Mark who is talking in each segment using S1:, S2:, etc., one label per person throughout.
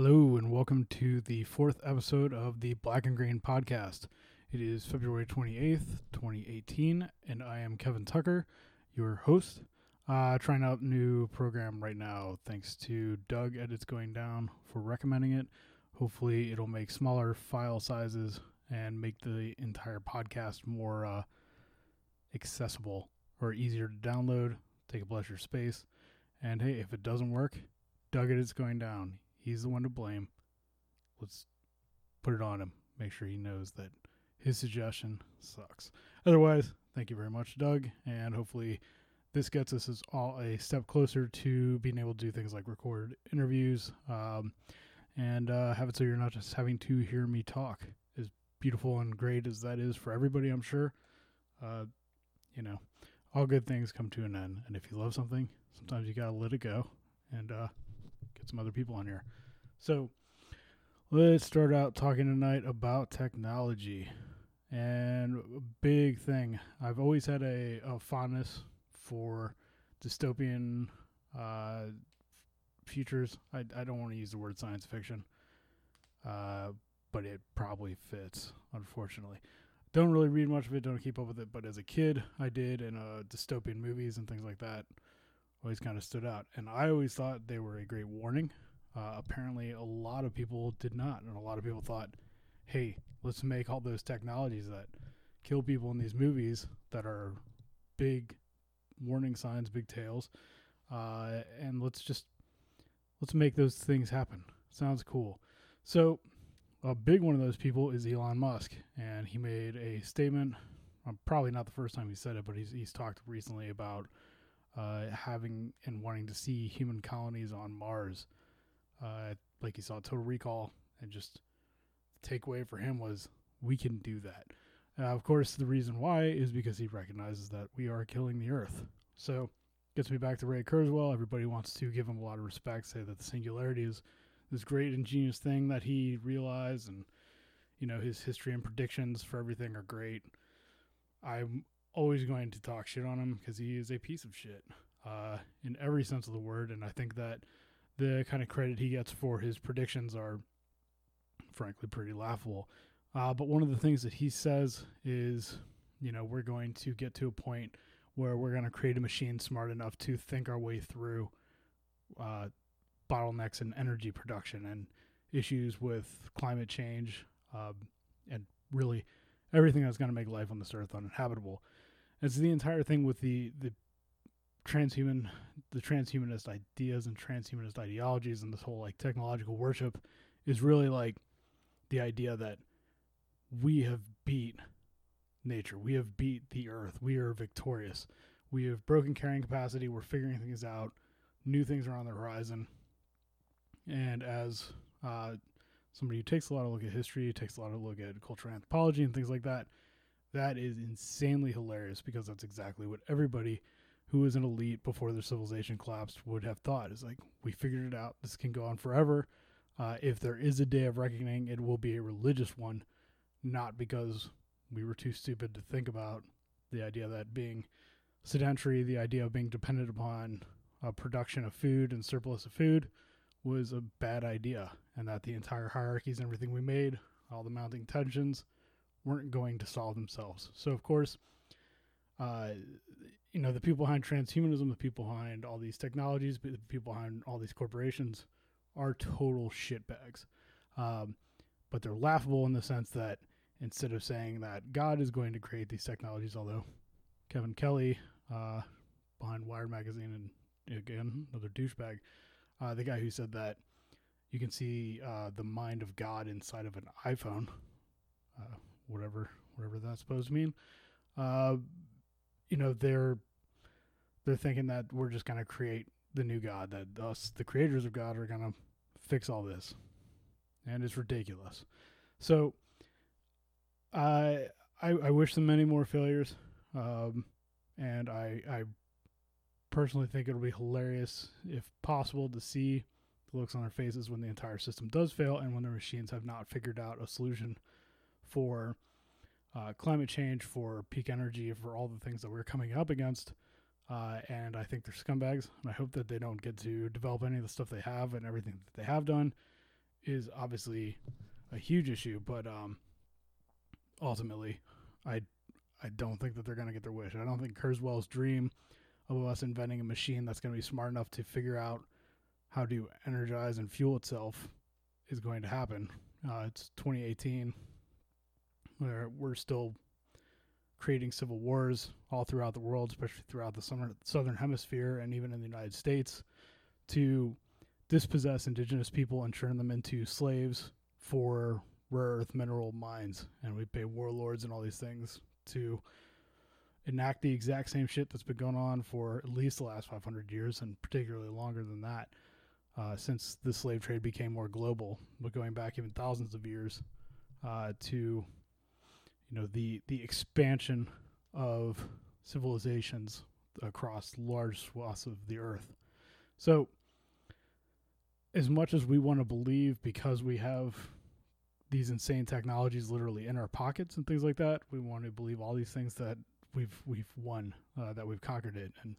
S1: Hello, and welcome to the fourth episode of the Black and Green podcast. It is February 28th, 2018, and I am Kevin Tucker, your host. Uh, trying out new program right now, thanks to Doug Edits Going Down for recommending it. Hopefully, it'll make smaller file sizes and make the entire podcast more uh, accessible or easier to download, take up less your space. And hey, if it doesn't work, Doug Edits Going Down He's the one to blame. Let's put it on him. Make sure he knows that his suggestion sucks. Otherwise, thank you very much, Doug, and hopefully this gets us as all a step closer to being able to do things like record interviews um, and uh, have it so you're not just having to hear me talk. As beautiful and great as that is for everybody, I'm sure. Uh, you know, all good things come to an end, and if you love something, sometimes you gotta let it go and uh, some other people on here. So let's start out talking tonight about technology. And a big thing, I've always had a, a fondness for dystopian uh, futures. I, I don't want to use the word science fiction, uh, but it probably fits, unfortunately. Don't really read much of it, don't keep up with it, but as a kid, I did, and uh, dystopian movies and things like that always kind of stood out. And I always thought they were a great warning uh, apparently, a lot of people did not, and a lot of people thought, "Hey, let's make all those technologies that kill people in these movies that are big warning signs, big tales, uh, and let's just let's make those things happen." Sounds cool. So, a big one of those people is Elon Musk, and he made a statement. Um, probably not the first time he said it, but he's he's talked recently about uh, having and wanting to see human colonies on Mars uh, like he saw Total Recall, and just the takeaway for him was we can do that. Uh, of course, the reason why is because he recognizes that we are killing the Earth. So, gets me back to Ray Kurzweil. Everybody wants to give him a lot of respect, say that the singularity is this great ingenious thing that he realized, and you know his history and predictions for everything are great. I'm always going to talk shit on him because he is a piece of shit uh, in every sense of the word, and I think that the kind of credit he gets for his predictions are frankly pretty laughable. Uh, but one of the things that he says is, you know, we're going to get to a point where we're going to create a machine smart enough to think our way through uh, bottlenecks in energy production and issues with climate change um, and really everything that's going to make life on this earth uninhabitable. It's the entire thing with the, the transhuman the transhumanist ideas and transhumanist ideologies and this whole like technological worship is really like the idea that we have beat nature. We have beat the earth. We are victorious. We have broken carrying capacity. We're figuring things out. New things are on the horizon. And as uh, somebody who takes a lot of look at history, takes a lot of look at cultural anthropology and things like that, that is insanely hilarious because that's exactly what everybody who was an elite before their civilization collapsed would have thought. Is like, we figured it out. This can go on forever. Uh, if there is a day of reckoning, it will be a religious one, not because we were too stupid to think about the idea that being sedentary, the idea of being dependent upon a production of food and surplus of food was a bad idea, and that the entire hierarchies and everything we made, all the mounting tensions, weren't going to solve themselves. So, of course, uh, you know the people behind transhumanism, the people behind all these technologies, the people behind all these corporations are total shitbags. Um, but they're laughable in the sense that instead of saying that God is going to create these technologies, although Kevin Kelly uh, behind Wired magazine and again another douchebag, uh, the guy who said that you can see uh, the mind of God inside of an iPhone, uh, whatever whatever that's supposed to mean. Uh, you know they're they're thinking that we're just to create the new god that us the creators of god are to fix all this and it's ridiculous so i i, I wish them many more failures um, and i i personally think it'll be hilarious if possible to see the looks on their faces when the entire system does fail and when their machines have not figured out a solution for uh, climate change, for peak energy, for all the things that we're coming up against. Uh, and I think they're scumbags. And I hope that they don't get to develop any of the stuff they have and everything that they have done is obviously a huge issue, but um, ultimately, I I don't think that they're going to get their wish. I don't think Kurzweil's dream of us inventing a machine that's going to be smart enough to figure out how to energize and fuel itself is going to happen. Uh, it's 2018, where we're still creating civil wars all throughout the world, especially throughout the summer, southern hemisphere and even in the United States, to dispossess indigenous people and turn them into slaves for rare earth mineral mines. And we pay warlords and all these things to enact the exact same shit that's been going on for at least the last 500 years and particularly longer than that uh, since the slave trade became more global, but going back even thousands of years uh, to you know the the expansion of civilizations across large swaths of the earth. So, as much as we want to believe, because we have these insane technologies literally in our pockets and things like that, we want to believe all these things that we've we've won, uh, that we've conquered it, and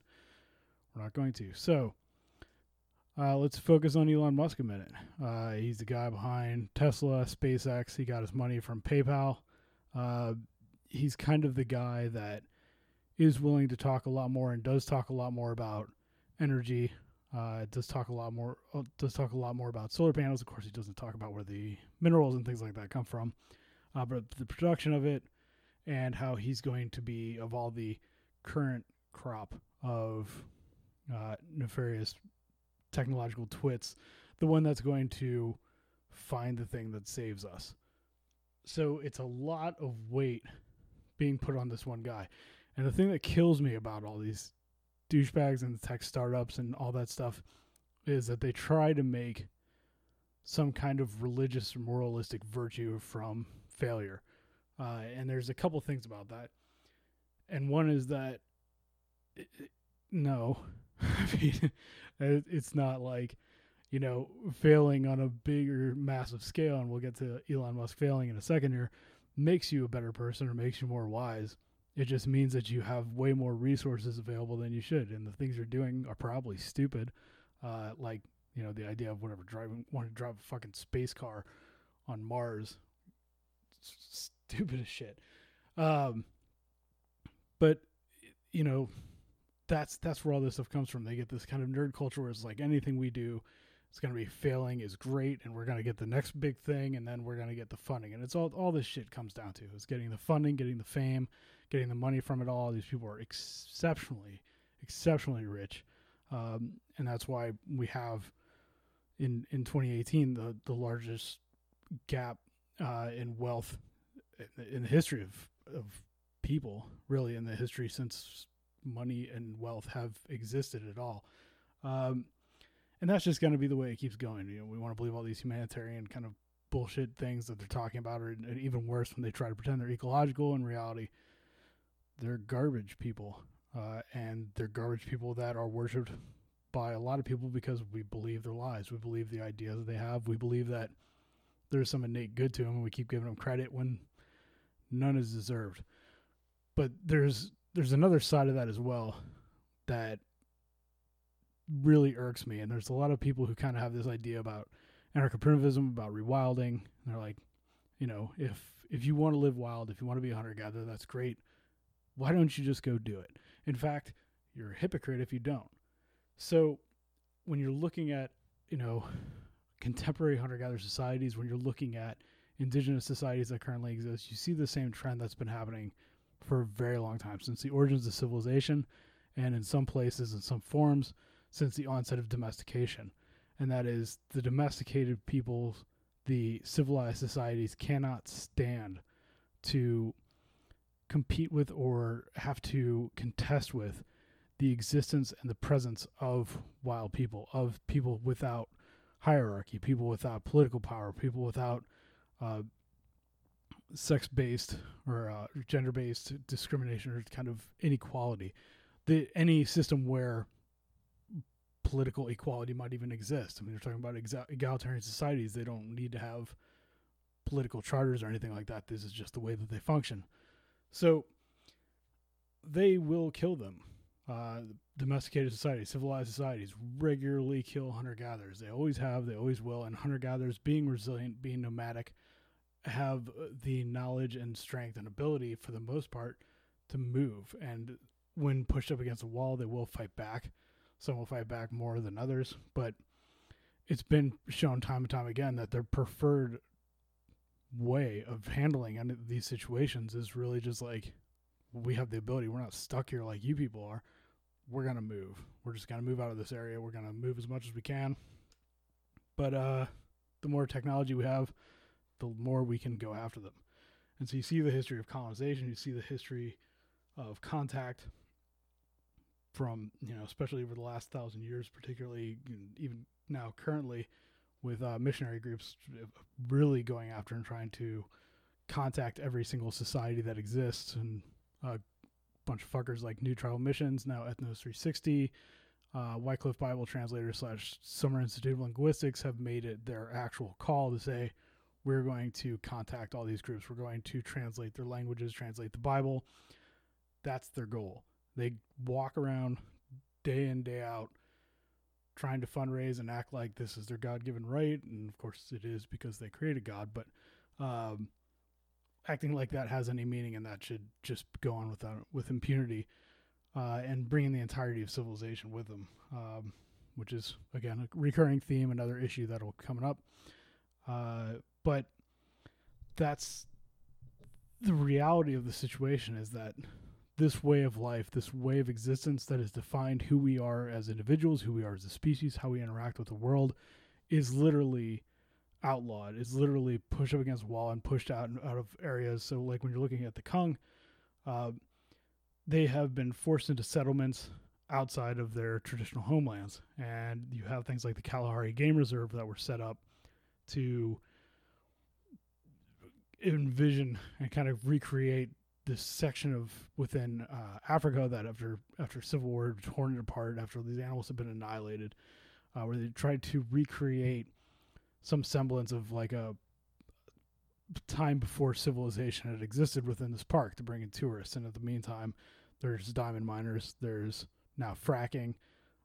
S1: we're not going to. So uh, let's focus on Elon Musk a minute. Uh, he's the guy behind Tesla, SpaceX. He got his money from PayPal. Uh, he's kind of the guy that is willing to talk a lot more and does talk a lot more about energy. Uh, does talk a lot more. Uh, does talk a lot more about solar panels. Of course, he doesn't talk about where the minerals and things like that come from, uh, but the production of it and how he's going to be of all the current crop of uh, nefarious technological twits, the one that's going to find the thing that saves us. So it's a lot of weight being put on this one guy. And the thing that kills me about all these douchebags and the tech startups and all that stuff is that they try to make some kind of religious moralistic virtue from failure. Uh, and there's a couple things about that. And one is that it, it, no, I mean, it's not like, you know, failing on a bigger, massive scale, and we'll get to Elon Musk failing in a second here, makes you a better person or makes you more wise. It just means that you have way more resources available than you should, and the things you're doing are probably stupid. Uh, like, you know, the idea of whatever driving, wanting to drive a fucking space car on Mars, stupid as shit. Um, but you know, that's that's where all this stuff comes from. They get this kind of nerd culture where it's like anything we do it's going to be failing is great and we're going to get the next big thing and then we're going to get the funding. And it's all all this shit comes down to is getting the funding getting the fame getting the money from it all. These people are exceptionally exceptionally rich. Um, and that's why we have in in 2018 the the largest gap uh, in wealth in the history of of people really in the history since money and wealth have existed at all. Um, and that's just going to be the way it keeps going. You know, we want to believe all these humanitarian kind of bullshit things that they're talking about, or even worse when they try to pretend they're ecological. In reality, they're garbage people, uh, and they're garbage people that are worshipped by a lot of people because we believe their lies. We believe the ideas that they have. We believe that there's some innate good to them, and we keep giving them credit when none is deserved. But there's there's another side of that as well that really irks me. And there's a lot of people who kind of have this idea about anarcho-primitivism, about rewilding. They're like, you know, if if you want to live wild, if you want to be a hunter gatherer, that's great. Why don't you just go do it? In fact, you're a hypocrite if you don't. So when you're looking at, you know, contemporary hunter gatherer societies, when you're looking at indigenous societies that currently exist, you see the same trend that's been happening for a very long time, since the origins of civilization, and in some places, in some forms, since the onset of domestication. And that is the domesticated peoples, the civilized societies cannot stand to compete with or have to contest with the existence and the presence of wild people, of people without hierarchy, people without political power, people without uh, sex based or uh, gender based discrimination or kind of inequality. The any system where political equality might even exist. I mean, they're talking about egalitarian societies. They don't need to have political charters or anything like that. This is just the way that they function. So they will kill them. uh, domesticated societies, civilized societies regularly kill hunter gatherers. They always have, they always will. And hunter gatherers, being resilient, being nomadic, have uh, the knowledge and strength and ability for the most part to move. And when pushed up against a wall, they will fight back. Some will fight back more than others, but it's been shown time and time again that their preferred way of handling these situations is really just like we have the ability. We're not stuck here like you people are. We're gonna move. We're just gonna move out of this area. We're gonna move as much as we can. But uh, the more technology we have, the more we can go after them. And so you see the history of colonization. You see the history of contact from you know, especially over the last thousand years, particularly even now currently with uh, missionary groups really going after and trying to contact every single society that exists and a bunch of fuckers like New Tribal Missions, now Ethnos 360, uh, Wycliffe Bible Translator slash Summer Institute of Linguistics have made it their actual call to say, we're going to contact all these groups. We're going to translate their languages, translate the Bible. That's their goal. They walk around day in, day out, trying to fundraise and act like this is their God given right. And of course, it is because they created God, but um, acting like that has any meaning and that should just go on without with impunity uh, and bringing the entirety of civilization with them, um, which is again a recurring theme, another issue that'll coming up. Uh, but that's the reality of the situation is that this way of life, this way of existence that has defined who we are as individuals, who we are as a species, how we interact with the world, is literally outlawed. It's literally pushed up against wall and pushed out out of areas. So, like when you're looking at the Kung, uh, they have been forced into settlements outside of their traditional homelands, and you have things like the Kalahari Game Reserve that were set up to envision and kind of recreate this section of within uh, Africa that after after civil war torn it apart after these animals have been annihilated, uh, where they tried to recreate some semblance of like a time before civilization had existed within this park to bring in tourists. And at the meantime, there's diamond miners, there's now fracking,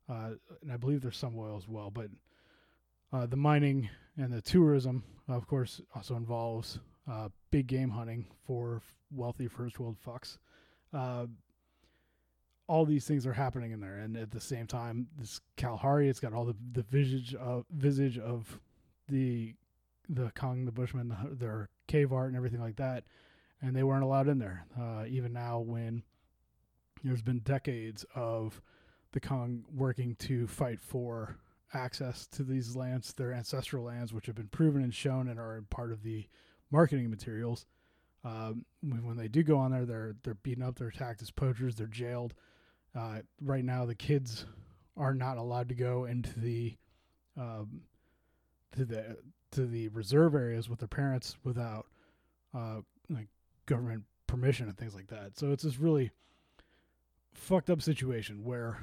S1: uh, and I believe there's some oil as well. But uh, the mining and the tourism, of course, also involves uh, big game hunting for wealthy first world fucks. Uh, all these things are happening in there, and at the same time, this Kalahari, it's got all the the visage of visage of the the Kung, the Bushmen, the, their cave art, and everything like that, and they weren't allowed in there. Uh, even now, when there's been decades of the Kung working to fight for access to these lands, their ancestral lands, which have been proven and shown and are part of the marketing materials. Um, when they do go on there, they're they're beaten up, they're attacked as poachers, they're jailed. Uh, right now, the kids are not allowed to go into the um, to the to the reserve areas with their parents without uh, like government permission and things like that. So it's this really fucked up situation where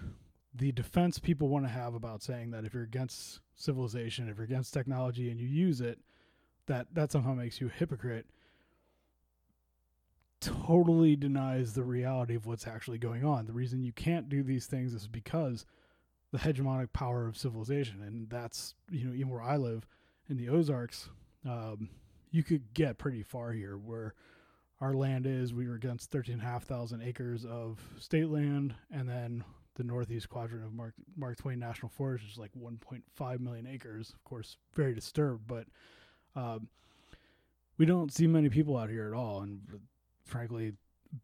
S1: the defense people want to have about saying that if you're against civilization, if you're against technology and you use it, that that somehow makes you a hypocrite totally denies the reality of what's actually going on. The reason you can't do these things is because the hegemonic power of civilization, and that's you know even where I live in the Ozarks, um, you could get pretty far here. Where our land is, we were against thirteen half thousand acres of state land, and then the northeast quadrant of Mark Mark Twain National Forest is like 1.5 million acres. Of course, very disturbed, but um, we don't see many people out here at all, and frankly,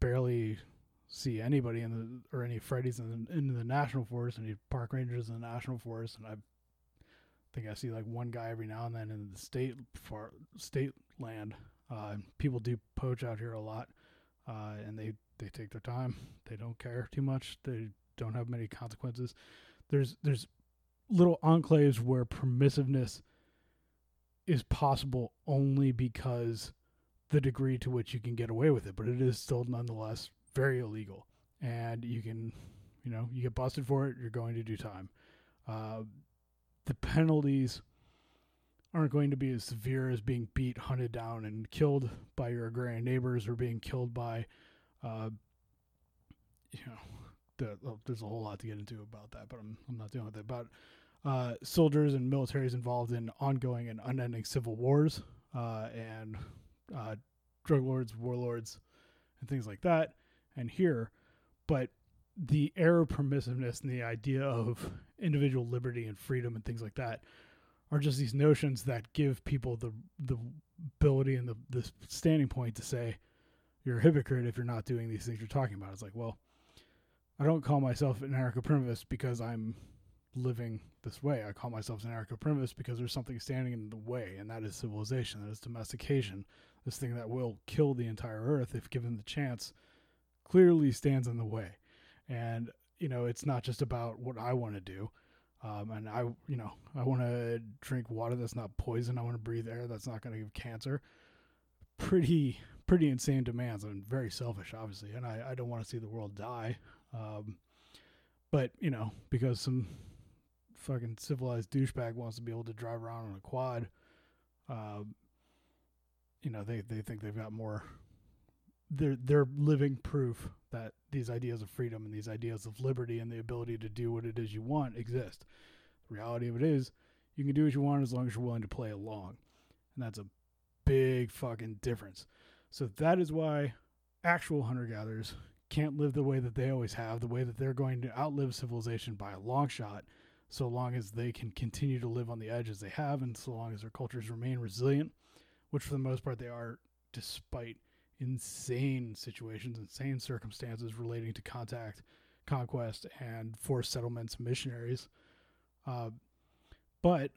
S1: barely see anybody in the or any Freddies in the, in the national forest, any park rangers in the national forest, and I think I see like one guy every now and then in the state for state land. Uh, people do poach out here a lot, uh, and they they take their time. They don't care too much. They don't have many consequences. There's there's little enclaves where permissiveness is possible only because the degree to which you can get away with it, but it is still nonetheless very illegal. And you can, you know, you get busted for it, you're going to do time. Uh, the penalties aren't going to be as severe as being beat, hunted down, and killed by your agrarian neighbors or being killed by, uh, you know, there's a whole lot to get into about that, but I'm I'm not dealing with it. But uh, soldiers and militaries involved in ongoing and unending civil wars uh, and uh, drug lords, warlords, and things like that. And here, but the air of permissiveness and the idea of individual liberty and freedom and things like that are just these notions that give people the the ability and the, the standing point to say you're a hypocrite if you're not doing these things you're talking about. It's like, well, I don't call myself an anarcho-primitivist because I'm living this way. I call myself an anarcho-primitivist because there's something standing in the way, and that is civilization, that is domestication. This thing that will kill the entire earth if given the chance clearly stands in the way. And, you know, it's not just about what I want to do. Um, and I, you know, I want to drink water that's not poison. I want to breathe air that's not going to give cancer. Pretty, pretty insane demands. I'm very selfish, obviously, and I, I don't want to see the world die. Um, but you know, because some fucking civilized douchebag wants to be able to drive around on a quad, uh, you know, they they think they've got more. They're they're living proof that these ideas of freedom and these ideas of liberty and the ability to do what it is you want exist. The reality of it is, you can do what you want as long as you're willing to play along, and that's a big fucking difference. So that is why actual hunter gatherers can't live the way that they always have, the way that they're going to outlive civilization by a long shot, so long as they can continue to live on the edge as they have, and so long as their cultures remain resilient, which for the most part they are, despite insane situations, insane circumstances relating to contact, conquest, and forced settlements, missionaries. Uh, but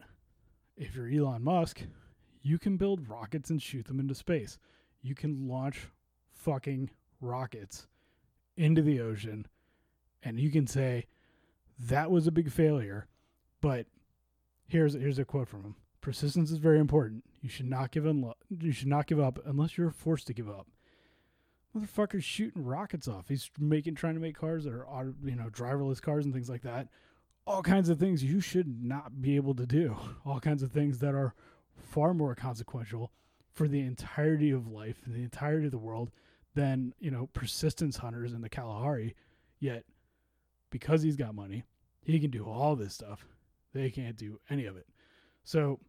S1: if you're Elon Musk, you can build rockets and shoot them into space. You can launch fucking rockets into the ocean and you can say that was a big failure but here's here's a quote from him. Persistence is very important. You should not give un- you should not give up unless you're forced to give up. Motherfucker's shooting rockets off. He's making trying to make cars that are you know driverless cars and things like that. All kinds of things you should not be able to do. All kinds of things that are far more consequential for the entirety of life and the entirety of the world than you know persistence hunters in the Kalahari. Yet, because he's got money, he can do all this stuff. They can't do any of it. So,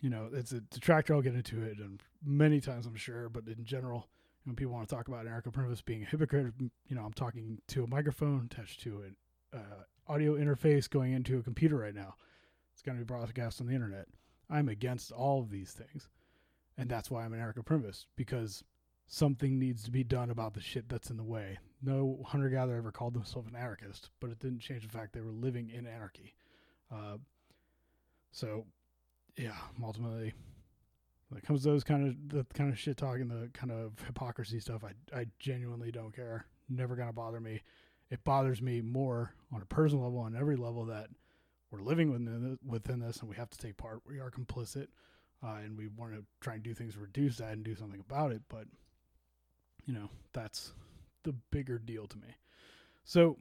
S1: you know, it's a detractor. I'll get into it and many times, I'm sure. But in general, when people want to talk about anarcho-primitivist being a hypocrite, you know, I'm talking to a microphone attached to an uh, audio interface going into a computer right now. It's going to be broadcast on the internet. I'm against all of these things. And that's why I'm an anarcho-primitivist because something needs to be done about the shit that's in the way. No hunter gatherer ever called themselves an anarchist, but it didn't change the fact they were living in anarchy. Uh, so, yeah, ultimately, when it comes to those kind of the kind of shit talking, the kind of hypocrisy stuff, I I genuinely don't care. Never gonna bother me. It bothers me more on a personal level, on every level, that we're living within within this, and we have to take part. We are complicit, uh, and we want to try and do things to reduce that and do something about it. But you know, that's the bigger deal to me. So,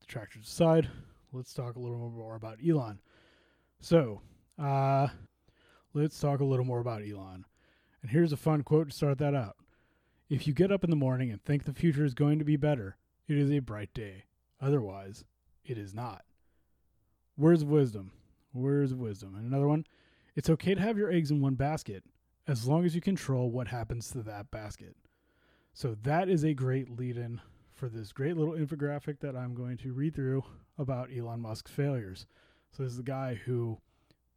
S1: detractors aside, let's talk a little more about Elon. So, uh, let's talk a little more about Elon. And here's a fun quote to start that out. If you get up in the morning and think the future is going to be better, it is a bright day. Otherwise, it is not. Words of wisdom. Words of wisdom. And another one. It's okay to have your eggs in one basket as long as you control what happens to that basket. So that is a great lead in for this great little infographic that I'm going to read through about Elon Musk's failures. So this is the guy who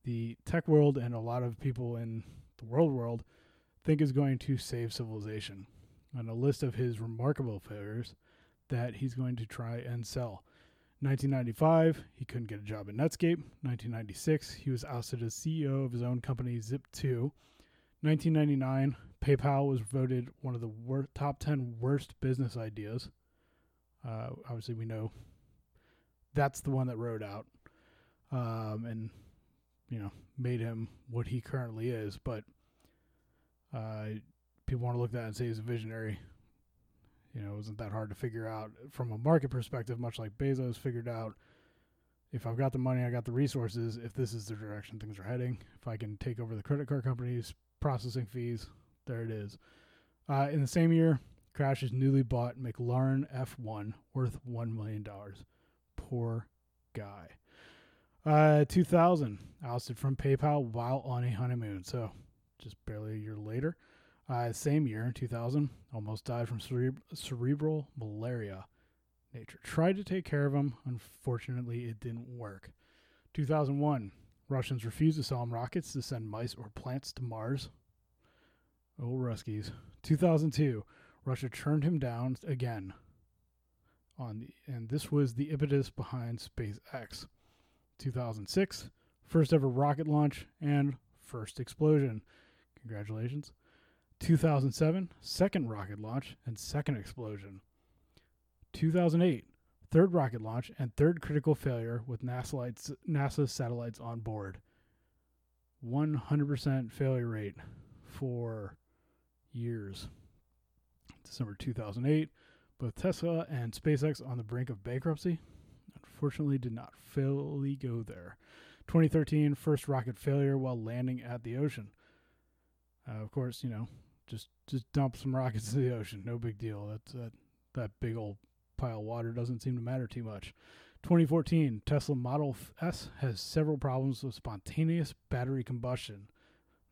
S1: the tech world and a lot of people in the world world think is going to save civilization. And a list of his remarkable failures that he's going to try and sell. 1995, he couldn't get a job at Netscape. 1996, he was ousted as CEO of his own company Zip2 1999, PayPal was voted one of the wor- top 10 worst business ideas. Uh, obviously, we know that's the one that rode out um, and, you know, made him what he currently is. But uh, people want to look at that and say he's a visionary. You know, it wasn't that hard to figure out from a market perspective, much like Bezos figured out if I've got the money, I got the resources, if this is the direction things are heading, if I can take over the credit card companies, processing fees. There it is. Uh, in the same year, crash his newly bought McLaren F1 worth $1 million. Poor guy. Uh, 2000, ousted from PayPal while on a honeymoon. So just barely a year later. Uh, same year, in 2000, almost died from cere- cerebral malaria. Nature tried to take care of him. Unfortunately, it didn't work. 2001, Russians refused to sell him rockets to send mice or plants to Mars. Oh, Ruskies. 2002, Russia turned him down again. On the, and this was the impetus behind SpaceX. 2006, first ever rocket launch and first explosion. Congratulations. 2007, second rocket launch and second explosion. 2008, third rocket launch and third critical failure with NASA, NASA satellites on board. 100% failure rate for years. December 2008, both Tesla and SpaceX on the brink of bankruptcy. Unfortunately, did not fully go there. 2013, first rocket failure while landing at the ocean. Uh, of course, you know, just just dump some rockets in the ocean. No big deal. That's that that big old pile of water doesn't seem to matter too much. 2014, Tesla Model S has several problems with spontaneous battery combustion.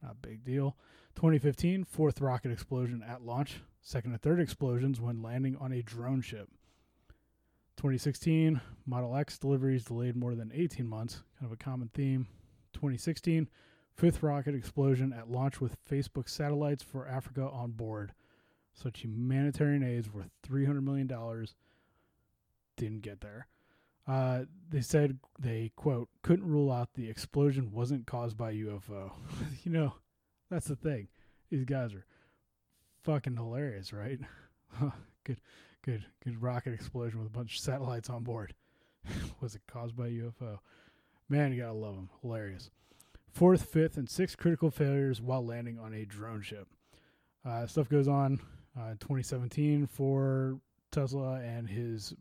S1: Not big deal. 2015, fourth rocket explosion at launch. Second and third explosions when landing on a drone ship. 2016, Model X deliveries delayed more than 18 months, kind of a common theme. 2016, fifth rocket explosion at launch with Facebook satellites for Africa on board. Such humanitarian aids worth $300 million didn't get there. Uh, they said they, quote, couldn't rule out the explosion wasn't caused by UFO. you know, that's the thing. These guys are fucking hilarious, right? good, good, good rocket explosion with a bunch of satellites on board. Was it caused by UFO? Man, you gotta love them. Hilarious. Fourth, fifth, and sixth critical failures while landing on a drone ship. Uh, stuff goes on uh, 2017 for Tesla and his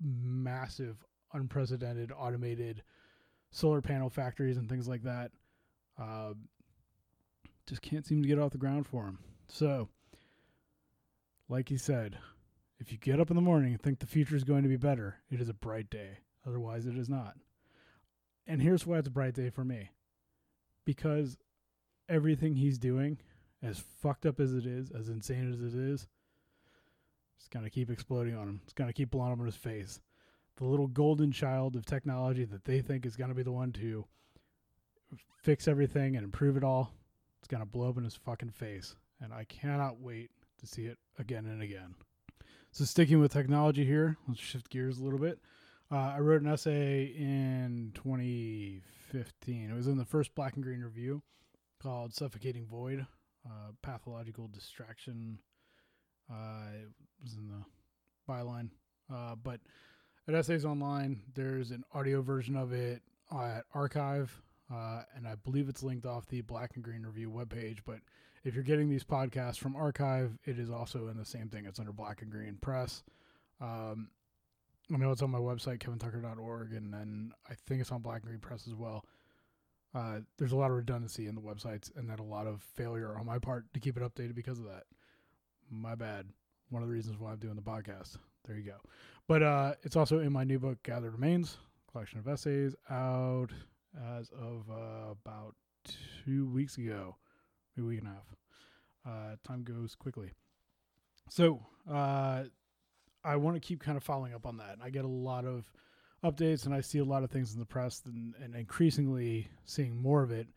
S1: massive, unprecedented automated solar panel factories and things like that. Uh, just can't seem to get off the ground for him. So, like he said, if you get up in the morning and think the future is going to be better, it is a bright day. Otherwise, it is not. And here's why it's a bright day for me because everything he's doing, as fucked up as it is, as insane as it is, it's going to keep exploding on him. It's going to keep blowing up in his face. The little golden child of technology that they think is going to be the one to fix everything and improve it all, it's going to blow up in his fucking face. And I cannot wait to see it again and again. So, sticking with technology here, let's shift gears a little bit. Uh, I wrote an essay in 2015. It was in the first Black and Green Review called Suffocating Void uh, Pathological Distraction. Uh, it was in the byline. Uh, but at essay's online. There's an audio version of it at Archive, uh, and I believe it's linked off the Black and Green Review webpage. But if you're getting these podcasts from Archive, it is also in the same thing. It's under Black and Green Press. Um, I know it's on my website, kevintucker.org, and then I think it's on Black and Green Press as well. Uh, there's a lot of redundancy in the websites, and then a lot of failure on my part to keep it updated because of that. My bad. One of the reasons why I'm doing the podcast. There you go. But uh, it's also in my new book, Gathered Remains, collection of essays, out as of uh, about two weeks ago, maybe a week and a half. Uh, time goes quickly. So uh, I want to keep kind of following up on that. I get a lot of updates and I see a lot of things in the press and, and increasingly seeing more of it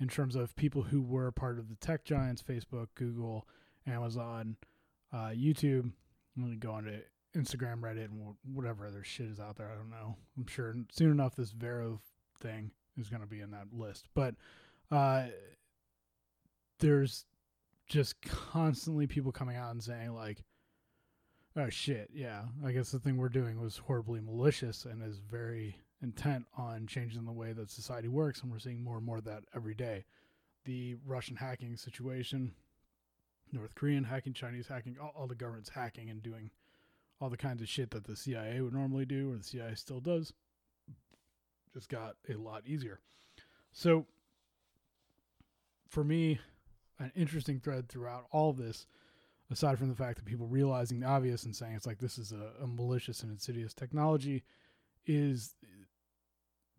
S1: in terms of people who were part of the tech giants Facebook, Google, Amazon, uh, YouTube. I'm to go on to Instagram, Reddit, and whatever other shit is out there. I don't know. I'm sure soon enough this Vero thing is going to be in that list. But uh, there's just constantly people coming out and saying, like, oh shit, yeah, I guess the thing we're doing was horribly malicious and is very intent on changing the way that society works. And we're seeing more and more of that every day. The Russian hacking situation, North Korean hacking, Chinese hacking, all, all the governments hacking and doing all the kinds of shit that the CIA would normally do or the CIA still does just got a lot easier. So for me, an interesting thread throughout all this aside from the fact that people realizing the obvious and saying it's like this is a, a malicious and insidious technology, is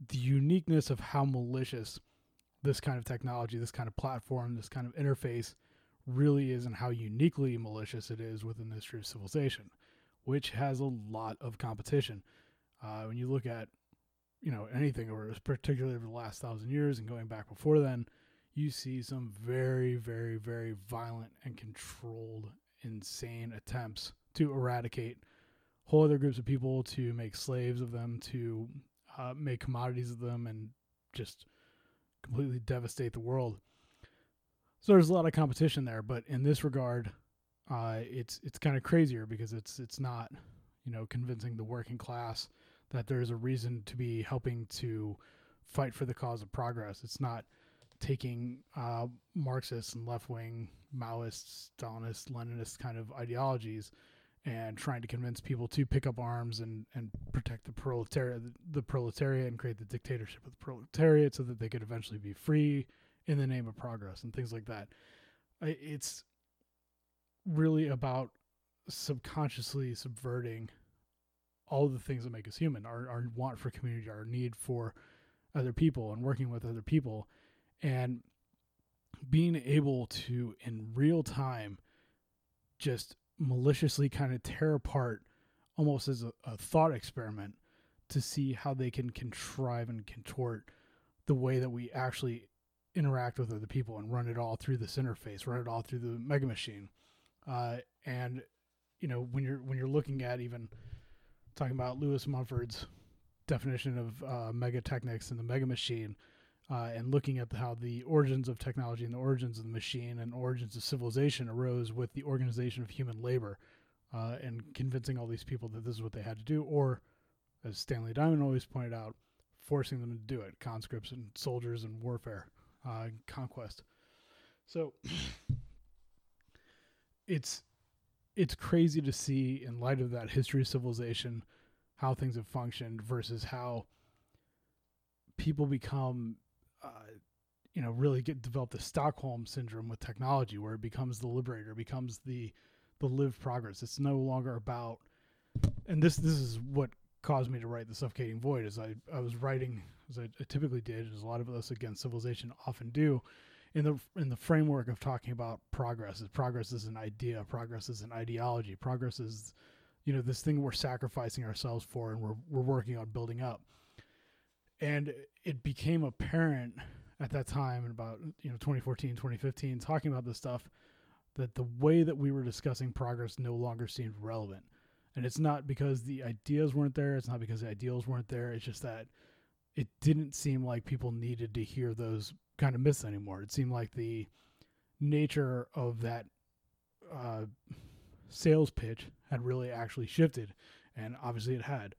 S1: the uniqueness of how malicious this kind of technology, this kind of platform, this kind of interface really is, and how uniquely malicious it is within the history of civilization, which has a lot of competition. Uh, when you look at, you know, anything, or particularly over the last thousand years and going back before then, you see some very, very, very violent and controlled, insane attempts to eradicate whole other groups of people, to make slaves of them, to uh, make commodities of them, and just completely devastate the world. So there's a lot of competition there, but in this regard, uh, it's it's kind of crazier because it's it's not, you know, convincing the working class that there's a reason to be helping to fight for the cause of progress. It's not taking uh, Marxist and left wing Maoist, Stalinist, Leninist kind of ideologies and trying to convince people to pick up arms and, and protect the proletariat, the proletariat, and create the dictatorship of the proletariat, so that they could eventually be free in the name of progress and things like that. It's really about subconsciously subverting all the things that make us human our, our want for community our need for other people and working with other people and being able to in real time just maliciously kind of tear apart almost as a, a, thought experiment to see how they can contrive and contort the way that we actually interact with other people and run it all through this interface, run it all through the mega machine. Uh, and you know when you're when you're looking at even talking about Lewis Mumford's definition of uh, megatechnics and the mega machine, uh, and looking at the, how the origins of technology and the origins of the machine and origins of civilization arose with the organization of human labor uh, and convincing all these people that this is what they had to do, or as Stanley Diamond always pointed out, forcing them to do it, conscripts and soldiers and warfare, uh, conquest. So it's it's crazy to see in light of that history of civilization how things have functioned versus how people become uh, you know, really get develop the Stockholm syndrome with technology, where it becomes the liberator, becomes the the live progress. It's no longer about, and this this is what caused me to write the suffocating void. is I I was writing, as I, I typically did, as a lot of us against civilization often do, in the in the framework of talking about progress. Is progress is an idea, progress is an ideology, progress is, you know, this thing we're sacrificing ourselves for, and we're we're working on building up. And it became apparent at that time in about you know 2014 2015 talking about this stuff that the way that we were discussing progress no longer seemed relevant and it's not because the ideas weren't there it's not because the ideals weren't there it's just that it didn't seem like people needed to hear those kind of myths anymore. It seemed like the nature of that uh, sales pitch had really actually shifted and obviously it had.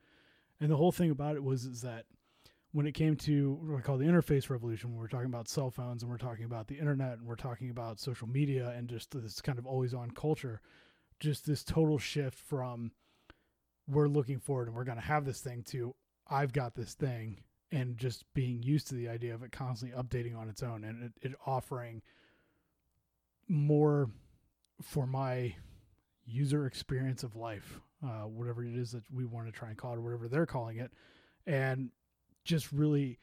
S1: And the whole thing about it was is that when it came to what we call the interface revolution, when we're talking about cell phones and we're talking about the internet and we're talking about social media and just this kind of always on culture, just this total shift from we're looking forward and we're going to have this thing to I've got this thing and just being used to the idea of it constantly updating on its own and it, it offering more for my user experience of life, uh, whatever it is that we want to try and call it or whatever they're calling it. And just really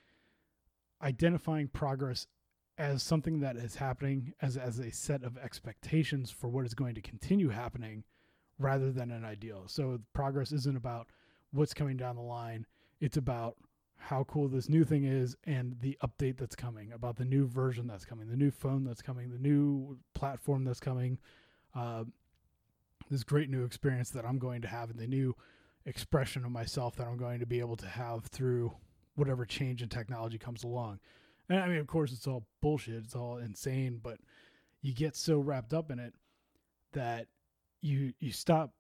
S1: identifying progress as something that is happening as as a set of expectations for what is going to continue happening rather than an ideal. So progress isn't about what's coming down the line. It's about how cool this new thing is and the update that's coming, about the new version that's coming, the new phone that's coming, the new platform that's coming, uh, this great new experience that I'm going to have, and the new expression of myself that I'm going to be able to have through whatever change in technology comes along. And I mean, of course, it's all bullshit. It's all insane, but you get so wrapped up in it that you you stop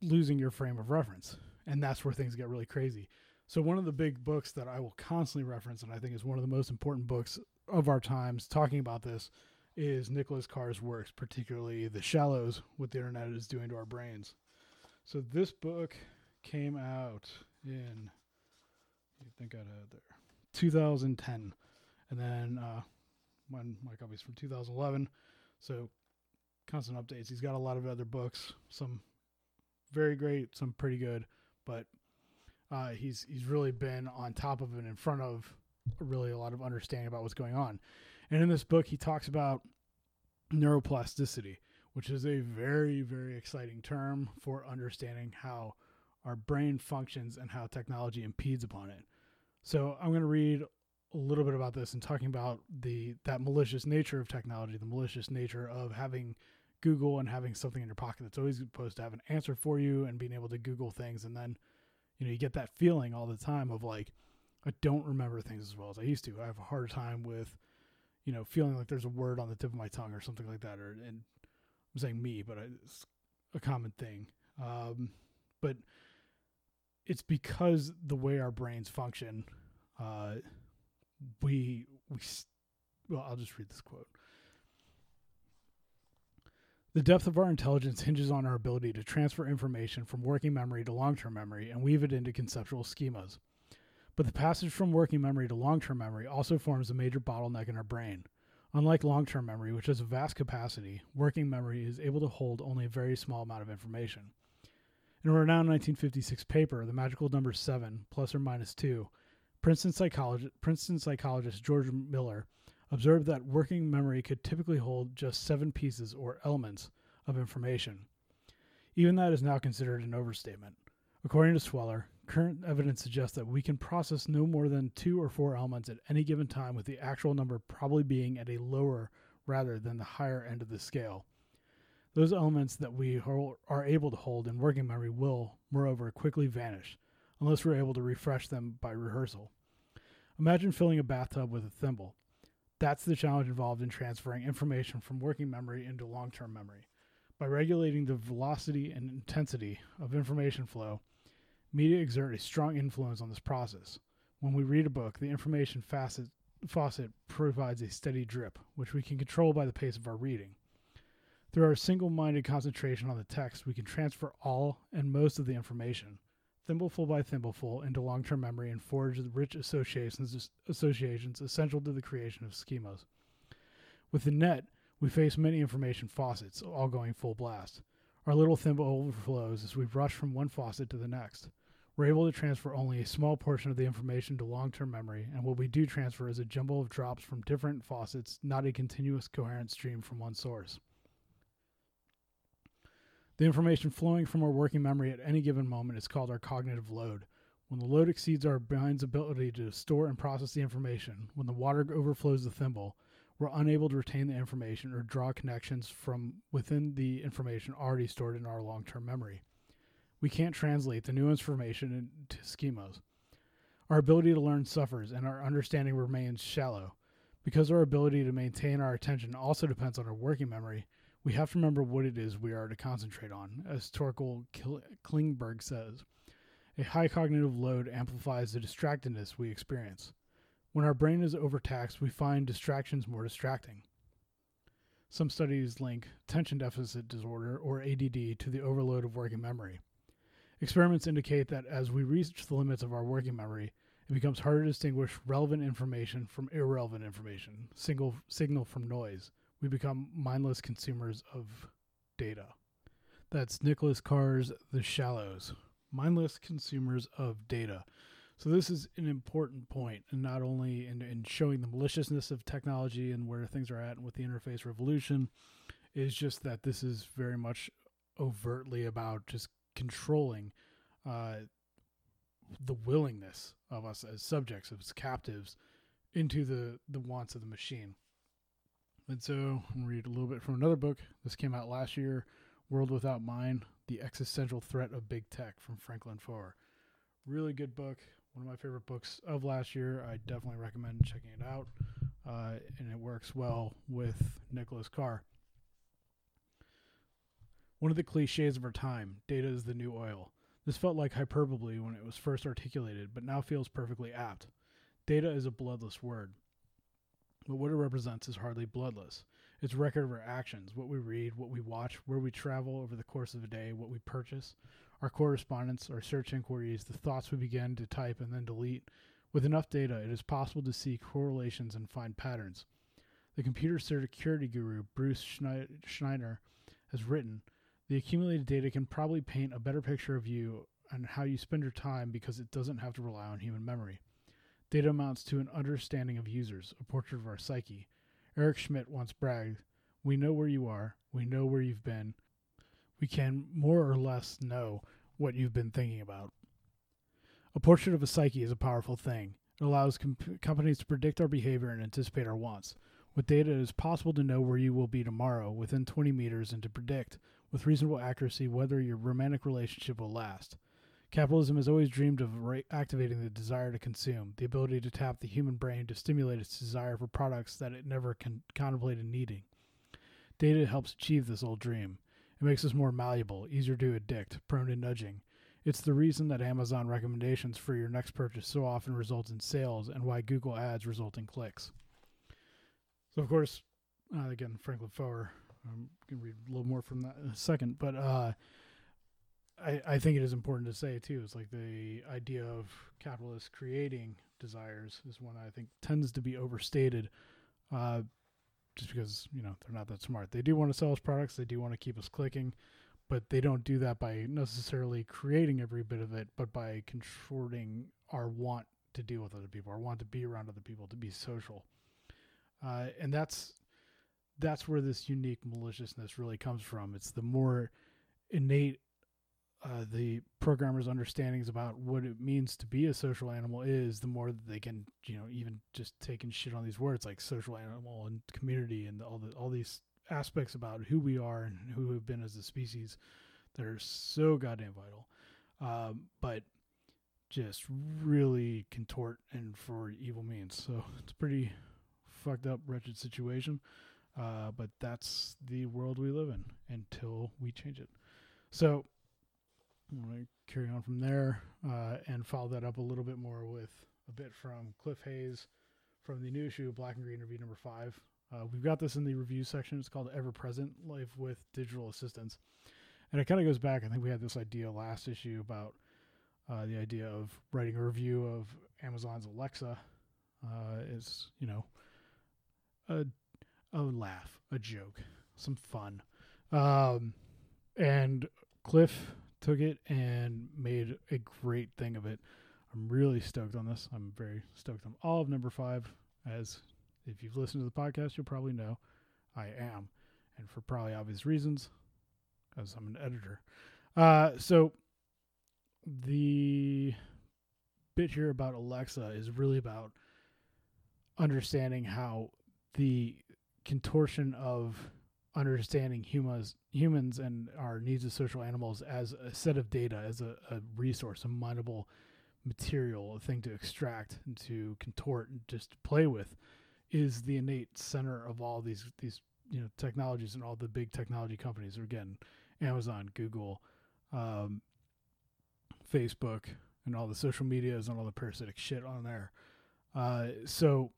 S1: losing your frame of reference, and that's where things get really crazy. So one of the big books that I will constantly reference, and I think is one of the most important books of our times, talking about this, is Nicholas Carr's works, particularly The Shallows, what the internet is doing to our brains. So this book came out in you think I'd had there? 2010, and then uh, when my copy's from 2011, so constant updates. He's got a lot of other books, some very great, some pretty good, but uh, he's he's really been on top of it in front of really a lot of understanding about what's going on. And in this book, he talks about neuroplasticity, which is a very very exciting term for understanding how our brain functions and how technology impedes upon it. So I'm going to read a little bit about this and talking about the that malicious nature of technology, the malicious nature of having Google and having something in your pocket that's always supposed to have an answer for you and being able to Google things and then you know you get that feeling all the time of like I don't remember things as well as I used to. I have a hard time with you know feeling like there's a word on the tip of my tongue or something like that or and I'm saying me, but it's a common thing. Um, but it's because the way our brains function uh, we we well I'll just read this quote. The depth of our intelligence hinges on our ability to transfer information from working memory to long-term memory and weave it into conceptual schemas. But the passage from working memory to long-term memory also forms a major bottleneck in our brain. Unlike long-term memory, which has a vast capacity, working memory is able to hold only a very small amount of information. In a renowned 1956 paper, The Magical Number 7, plus or minus 2, Princeton Princeton psychologist George Miller observed that working memory could typically hold just seven pieces or elements of information. Even that is now considered an overstatement. According to Sweller, current evidence suggests that we can process no more than two or four elements at any given time, with the actual number probably being at a lower rather than the higher end of the scale. Those elements that we are able to hold in working memory will, moreover, quickly vanish, unless we're able to refresh them by rehearsal. Imagine filling a bathtub with a thimble. That's the challenge involved in transferring information from working memory into long term memory. By regulating the velocity and intensity of information flow, media exert a strong influence on this process. When we read a book, the information facet, faucet provides a steady drip, which we can control by the pace of our reading. Through our single minded concentration on the text, we can transfer all and most of the information thimbleful by thimbleful into long-term memory and forge the rich associations associations essential to the creation of schemas. With the net, we face many information faucets, all going full blast. Our little thimble overflows as we rush from one faucet to the next. We're able to transfer only a small portion of the information to long term memory, and what we do transfer is a jumble of drops from different faucets, not a continuous coherent stream from one source. The information flowing from our working memory at any given moment is called our cognitive load. When the load exceeds our brain's ability to store and process the information, when the water overflows the thimble, we're unable to retain the information or draw connections from within the information already stored in our long term memory. We can't translate the new information into schemas. Our ability to learn suffers and our understanding remains shallow. Because our ability to maintain our attention also depends on our working memory, we have to remember what it is we are to concentrate on. As Torkel Klingberg says, a high cognitive load amplifies the distractedness we experience. When our brain is overtaxed, we find distractions more distracting. Some studies link attention deficit disorder, or ADD, to the overload of working memory. Experiments indicate that as we reach the limits of our working memory, it becomes harder to distinguish relevant information from irrelevant information, single signal from noise we become mindless consumers of data. That's Nicholas Carr's The Shallows. Mindless consumers of data. So this is an important point, and not only in, in showing the maliciousness of technology and where things are at and with the interface revolution, is just that this is very much overtly about just controlling uh, the willingness of us as subjects, as captives, into the the wants of the machine. And so I'm read a little bit from another book. This came out last year, World Without Mind: The Existential Threat of Big Tech from Franklin Foer. Really good book. One of my favorite books of last year. I definitely recommend checking it out. Uh, and it works well with Nicholas Carr. One of the cliches of our time data is the new oil. This felt like hyperbole when it was first articulated, but now feels perfectly apt. Data is a bloodless word. But what it represents is hardly bloodless. It's record of our actions, what we read, what we watch, where we travel over the course of a day, what we purchase, our correspondence, our search inquiries, the thoughts we begin to type and then delete. With enough data, it is possible to see correlations and find patterns. The computer security guru Bruce Schneier has written the accumulated data can probably paint a better picture of you and how you spend your time because it doesn't have to rely on human memory. Data amounts to an understanding of users, a portrait of our psyche. Eric Schmidt once bragged, We know where you are, we know where you've been, we can more or less know what you've been thinking about. A portrait of a psyche is a powerful thing. It allows comp- companies to predict our behavior and anticipate our wants. With data, it is possible to know where you will be tomorrow within 20 meters and to predict, with reasonable accuracy, whether your romantic relationship will last. Capitalism has always dreamed of activating the desire to consume, the ability to tap the human brain to stimulate its desire for products that it never con- contemplated needing. Data helps achieve this old dream. It makes us more malleable, easier to addict, prone to nudging, it's the reason that Amazon recommendations for your next purchase so often result in sales and why Google ads result in clicks. So, of course, uh, again, Franklin Foer, I'm going to read a little more from that in a second, but uh, I, I think it is important to say, too, it's like the idea of capitalists creating desires is one I think tends to be overstated. Uh, just because you know they're not that smart. They do want to sell us products. They do want to keep us clicking but they don't do that by necessarily creating every bit of it, but by controlling our want to deal with other people, our want to be around other people, to be social. Uh, and that's that's where this unique maliciousness really comes from. It's the more innate uh, the programmer's understandings about what it means to be a social animal is, the more they can, you know, even just taking shit on these words like social animal and community and all the all these aspects about who we are and who we've been as a species that are so goddamn vital, um, but just really contort and for evil means. So it's a pretty fucked up, wretched situation. Uh, but that's the world we live in until we change it. So To carry on from there uh, and follow that up a little bit more with a bit from Cliff Hays from the new issue, Black and Green Review number five. Uh, we've got this in the review section. It's called Ever Present Life with Digital Assistants. And it kind of goes back. I think we had this idea last issue about uh, the idea of writing a review of Amazon's Alexa uh, is, you know, a, a laugh, a joke, some fun. Um, and Cliff took it and made a great thing of it. I'm really stoked on this. I'm very stoked on all of number five, as if you've listened to the podcast, you'll probably know I am, and for probably obvious reasons, because I'm an editor. Uh, so the bit here about Alexa is really about understanding how the contortion of understanding humans humans and our needs as social animals as a set of data as a, a resource a mineable material a thing to extract and to contort and just play with is the innate center of all these these you know technologies and all the big technology companies. are Again, Amazon, Google, um, Facebook, and all the social medias and all the parasitic shit on there. Uh, so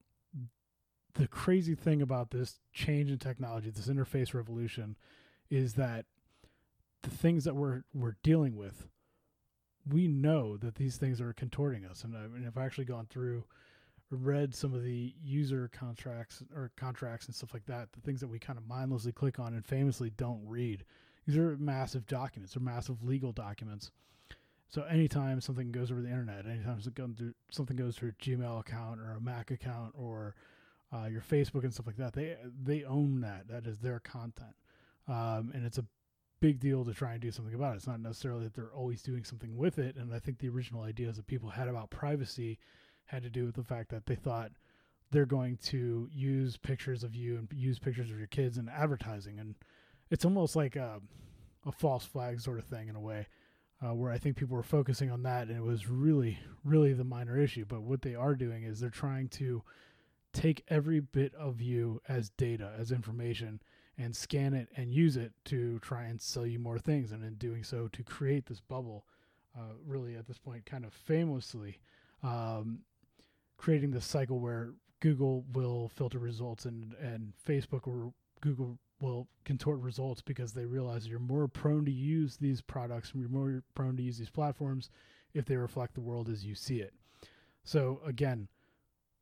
S1: the crazy thing about this change in technology, this interface revolution, is that the things that we're we're dealing with, we know that these things are contorting us, and I mean, I've actually gone through read some of the user contracts or contracts and stuff like that, the things that we kind of mindlessly click on and famously don't read. These are massive documents, they're massive legal documents. So anytime something goes over the internet, anytime something goes through a Gmail account or a Mac account or uh, your Facebook and stuff like that, they they own that. That is their content, um, and it's a big deal to try and do something about it. It's not necessarily that they're always doing something with it. And I think the original ideas that people had about privacy had to do with the fact that they thought they're going to use pictures of you and use pictures of your kids in advertising, and it's almost like a, a false flag sort of thing in a way, uh, where I think people were focusing on that, and it was really, really the minor issue. But what they are doing is they're trying to take every bit of you as data, as information, and scan it and use it to try and sell you more things, and in doing so, to create this bubble. Uh, really, at this point, kind of famously. Um, creating this cycle where Google will filter results and and Facebook or Google will contort results because they realize you're more prone to use these products and you're more prone to use these platforms if they reflect the world as you see it. So again,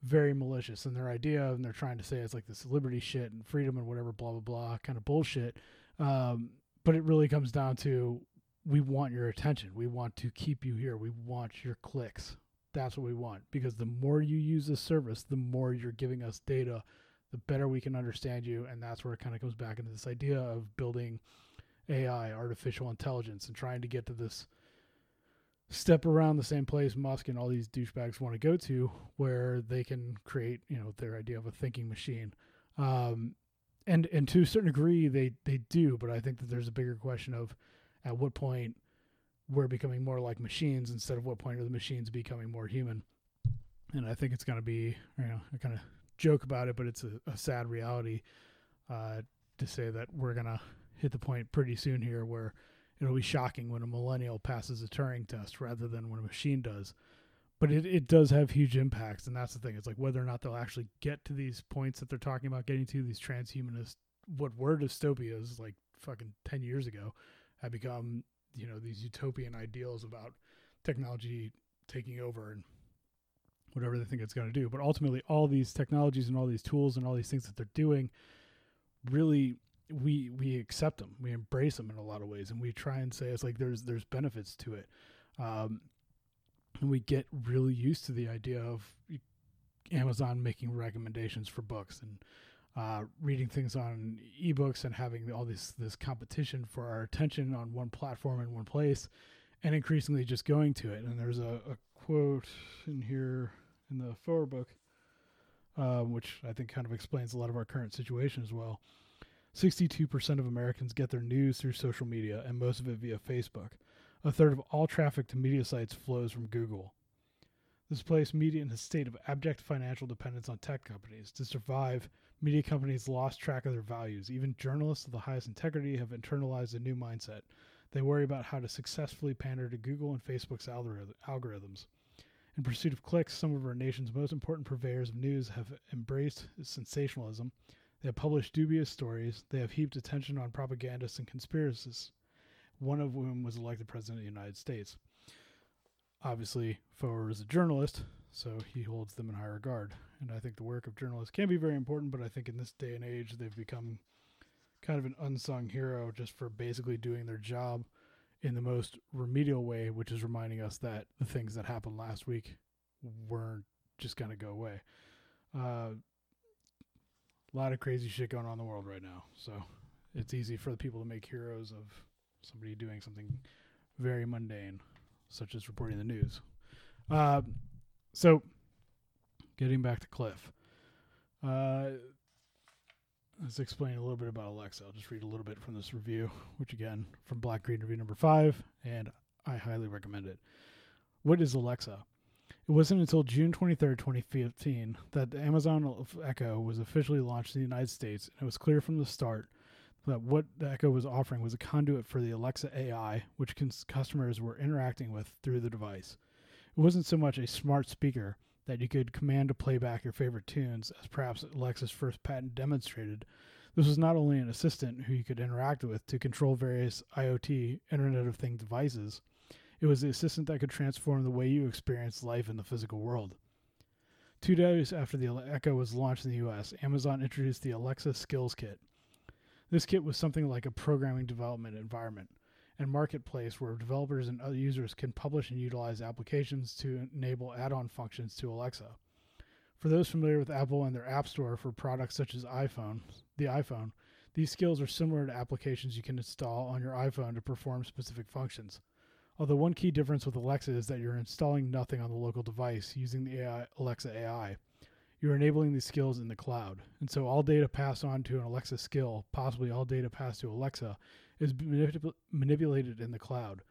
S1: very malicious and their idea and they're trying to say it's like this liberty shit and freedom and whatever blah blah blah kind of bullshit. Um, but it really comes down to we want your attention. We want to keep you here. We want your clicks. That's what we want because the more you use this service the more you're giving us data the better we can understand you. And that's where it kind of comes back into this idea of building ai artificial intelligence and trying to get to this step around the same place Musk and all these douchebags want to go to, where they can create, you know, their idea of a thinking machine. Um, and and to a certain degree, they they do, but I think that there's a bigger question of at what point we're becoming more like machines instead of what point are the machines becoming more human. And I think it's going to be, you know, I kind of joke about it, but it's a, a sad reality uh, to say that we're going to hit the point pretty soon here where it'll be shocking when a millennial passes a Turing test rather than when a machine does. But it, it does have huge impacts, and that's the thing. It's like whether or not they'll actually get to these points that they're talking about getting to, these transhumanist, what were dystopias like fucking 10 years ago, have become, you know, these utopian ideals about technology taking over and whatever they think it's going to do. But ultimately, all these technologies and all these tools and all these things that they're doing really we we accept them, we embrace them in a lot of ways, and we try and say it's like there's there's benefits to it, um, and we get really used to the idea of Amazon making recommendations for books and uh, reading things on ebooks and having all this this competition for our attention on one platform in one place, and increasingly just going to it. And there's a, a quote in here in the forward book, uh, which I think kind of explains a lot of our current situation as well. 62% of Americans get their news through social media, and most of it via Facebook. A third of all traffic to media sites flows from Google. This placed media in a state of abject financial dependence on tech companies. To survive, media companies lost track of their values. Even journalists of the highest integrity have internalized a new mindset. They worry about how to successfully pander to Google and Facebook's algorithms. In pursuit of clicks, some of our nation's most important purveyors of news have embraced sensationalism they have published dubious stories. They have heaped attention on propagandists and conspiracists, one of whom was elected president of the United States. Obviously, Foer is a journalist, so he holds them in high regard. And I think the work of journalists can be very important, but I think in this day and age, they've become kind of an unsung hero just for basically doing their job in the most remedial way, which is reminding us that the things that happened last week weren't just going to go away. Uh, a lot of crazy shit going on in the world right now. So it's easy for the people to make heroes of somebody doing something very mundane, such as reporting the news. Uh, so, getting back to Cliff, uh, let's explain a little bit about Alexa. I'll just read a little bit from this review, which again from Black Green Review number five, and I highly recommend it. What is Alexa? It wasn't until June 23, 2015, that the Amazon Echo was officially launched in the United States, and it was clear from the start that what the Echo was offering was a conduit for the Alexa AI, which cons- customers were interacting with through the device. It wasn't so much a smart speaker that you could command to play back your favorite tunes, as perhaps Alexa's first patent demonstrated. This was not only an assistant who you could interact with to control various IoT, Internet of Things devices it was the assistant that could transform the way you experience life in the physical world. Two days after the Echo was launched in the US, Amazon introduced the Alexa Skills Kit. This kit was something like a programming development environment and marketplace where developers and other users can publish and utilize applications to enable add on functions to Alexa. For those familiar with Apple and their App Store for products such as iPhone, the iPhone, these skills are similar to applications you can install on your iPhone to perform specific functions. Oh, Although one key difference with Alexa is that you're installing nothing on the local device using the AI, Alexa AI. You're enabling these skills in the cloud. And so all data passed on to an Alexa skill, possibly all data passed to Alexa, is manip- manipulated in the cloud.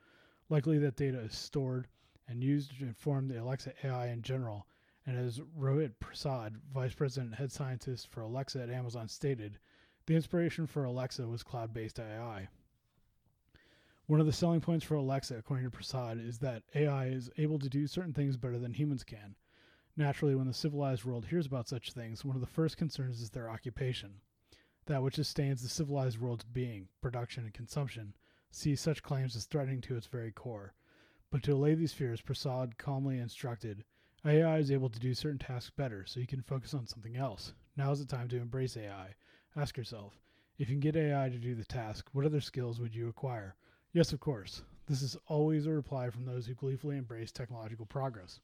S1: Likely that data is stored and used to inform the Alexa AI in general. And as Rohit Prasad, Vice President Head Scientist for Alexa at Amazon, stated, the inspiration for Alexa was cloud based AI. One of the selling points for Alexa, according to Prasad, is that AI is able to do certain things better than humans can. Naturally, when the civilized world hears about such things, one of the first concerns is their occupation. That which sustains the civilized world's being, production and consumption, sees such claims as threatening to its very core. But to allay these fears, Prasad calmly instructed, AI is able to do certain tasks better, so you can focus on something else. Now is the time to embrace AI. Ask yourself if you can get AI to do the task, what other skills would you acquire? Yes, of course. This is always a reply from those who gleefully embrace technological progress.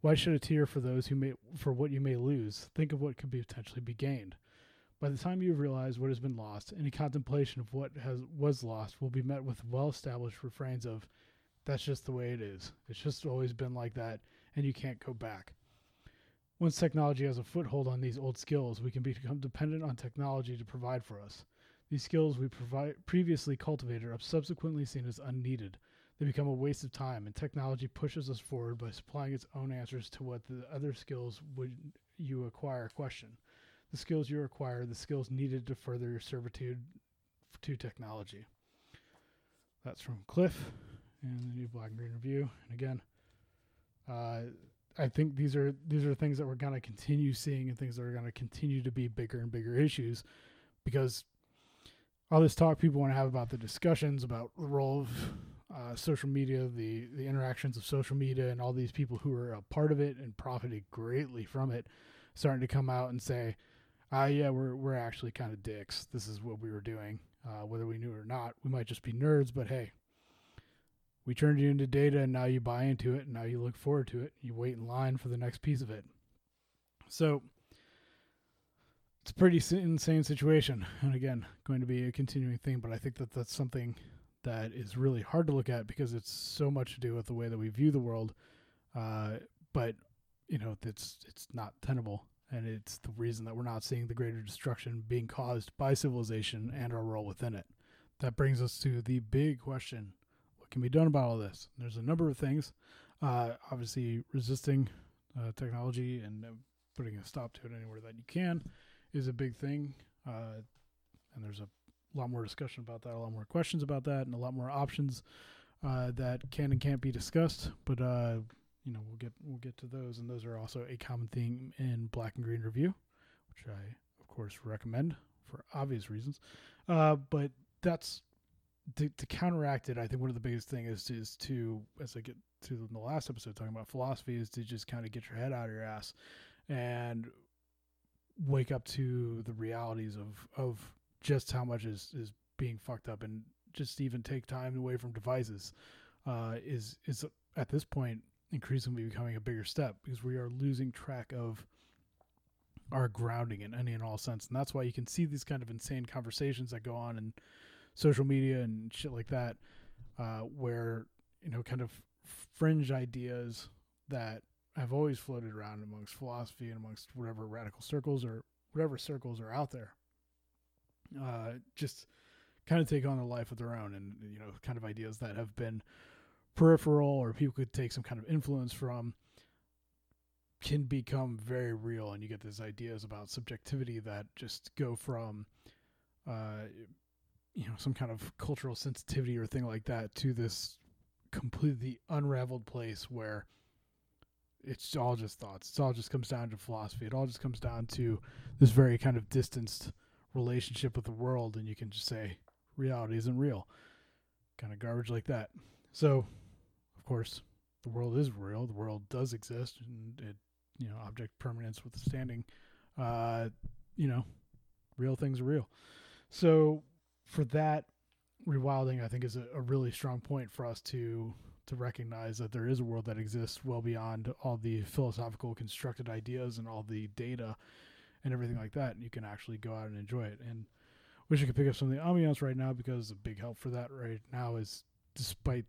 S1: Why should a tear for those who may for what you may lose? Think of what could be potentially be gained. By the time you have realized what has been lost, any contemplation of what has was lost will be met with well-established refrains of that's just the way it is. It's just always been like that and you can't go back. Once technology has a foothold on these old skills, we can become dependent on technology to provide for us. These skills we previously cultivated are subsequently seen as unneeded. They become a waste of time, and technology pushes us forward by supplying its own answers to what the other skills would you acquire question. The skills you acquire, the skills needed to further your servitude to technology. That's from Cliff in the new Black and Green Review. And again, uh, I think these are these are things that we're going to continue seeing and things that are going to continue to be bigger and bigger issues because all this talk people want to have about the discussions about the role of uh, social media, the the interactions of social media, and all these people who are a part of it and profited greatly from it, starting to come out and say, "Ah, yeah, we're we're actually kind of dicks. This is what we were doing, uh, whether we knew it or not. We might just be nerds, but hey, we turned you into data and now you buy into it and now you look forward to it. You wait in line for the next piece of it. So it's a pretty insane situation. And again, going to be a continuing thing, but I think that that's something that is really hard to look at because it's so much to do with the way that we view the world. Uh, but you know, it's it's not tenable, and it's the reason that we're not seeing the greater destruction being caused by civilization and our role within it. That brings us to the big question What can be done about all this? There's a number of things. Uh, obviously, resisting uh, technology and putting a stop to it anywhere that you can is a big thing. Uh, and there's a lot more discussion about that, a lot more questions about that, and a lot more options uh, that can and can't be discussed. But uh, you know, we'll get we'll get to those, and those are also a common theme in Black and Green Review, which I of course recommend for obvious reasons. but that's to, to counteract it, I think one of the biggest things is, is to, as I get to the last episode talking about philosophy, is to just kind of get your head out of your ass and wake up to the realities of of just how much is is being fucked up, and just even take time away from devices uh, is is at this point increasingly becoming a bigger step because we are losing track of our grounding in any and all sense, and that's why you can see these kind of insane conversations that go on in social media and shit like that, uh, where you know, kind of fringe ideas that have always floated around amongst philosophy and amongst whatever radical circles or whatever circles are out there, uh, just kind of take on a life of their own, and you know, kind of ideas that have been peripheral or people could take some kind of influence from can become very real. And you get these ideas about subjectivity that just go from uh, you know some kind of cultural sensitivity or thing like that to this completely unraveled place where it's all just thoughts. It all just comes down to philosophy. It all just comes down to this very kind of distanced relationship with the world, and you can just say reality isn't real, kind of garbage like that. So, of course, the world is real. The world does exist, and it, you know, object permanence withstanding, uh, you know, real things are real. So for that rewilding, I think is a, a, really strong point for us to to recognize that there is a world that exists well beyond all the philosophical constructed ideas and all the data and everything like that. And you can actually go out and enjoy it. And wish I could pick up some of the ambiance right now because a big help for that right now is despite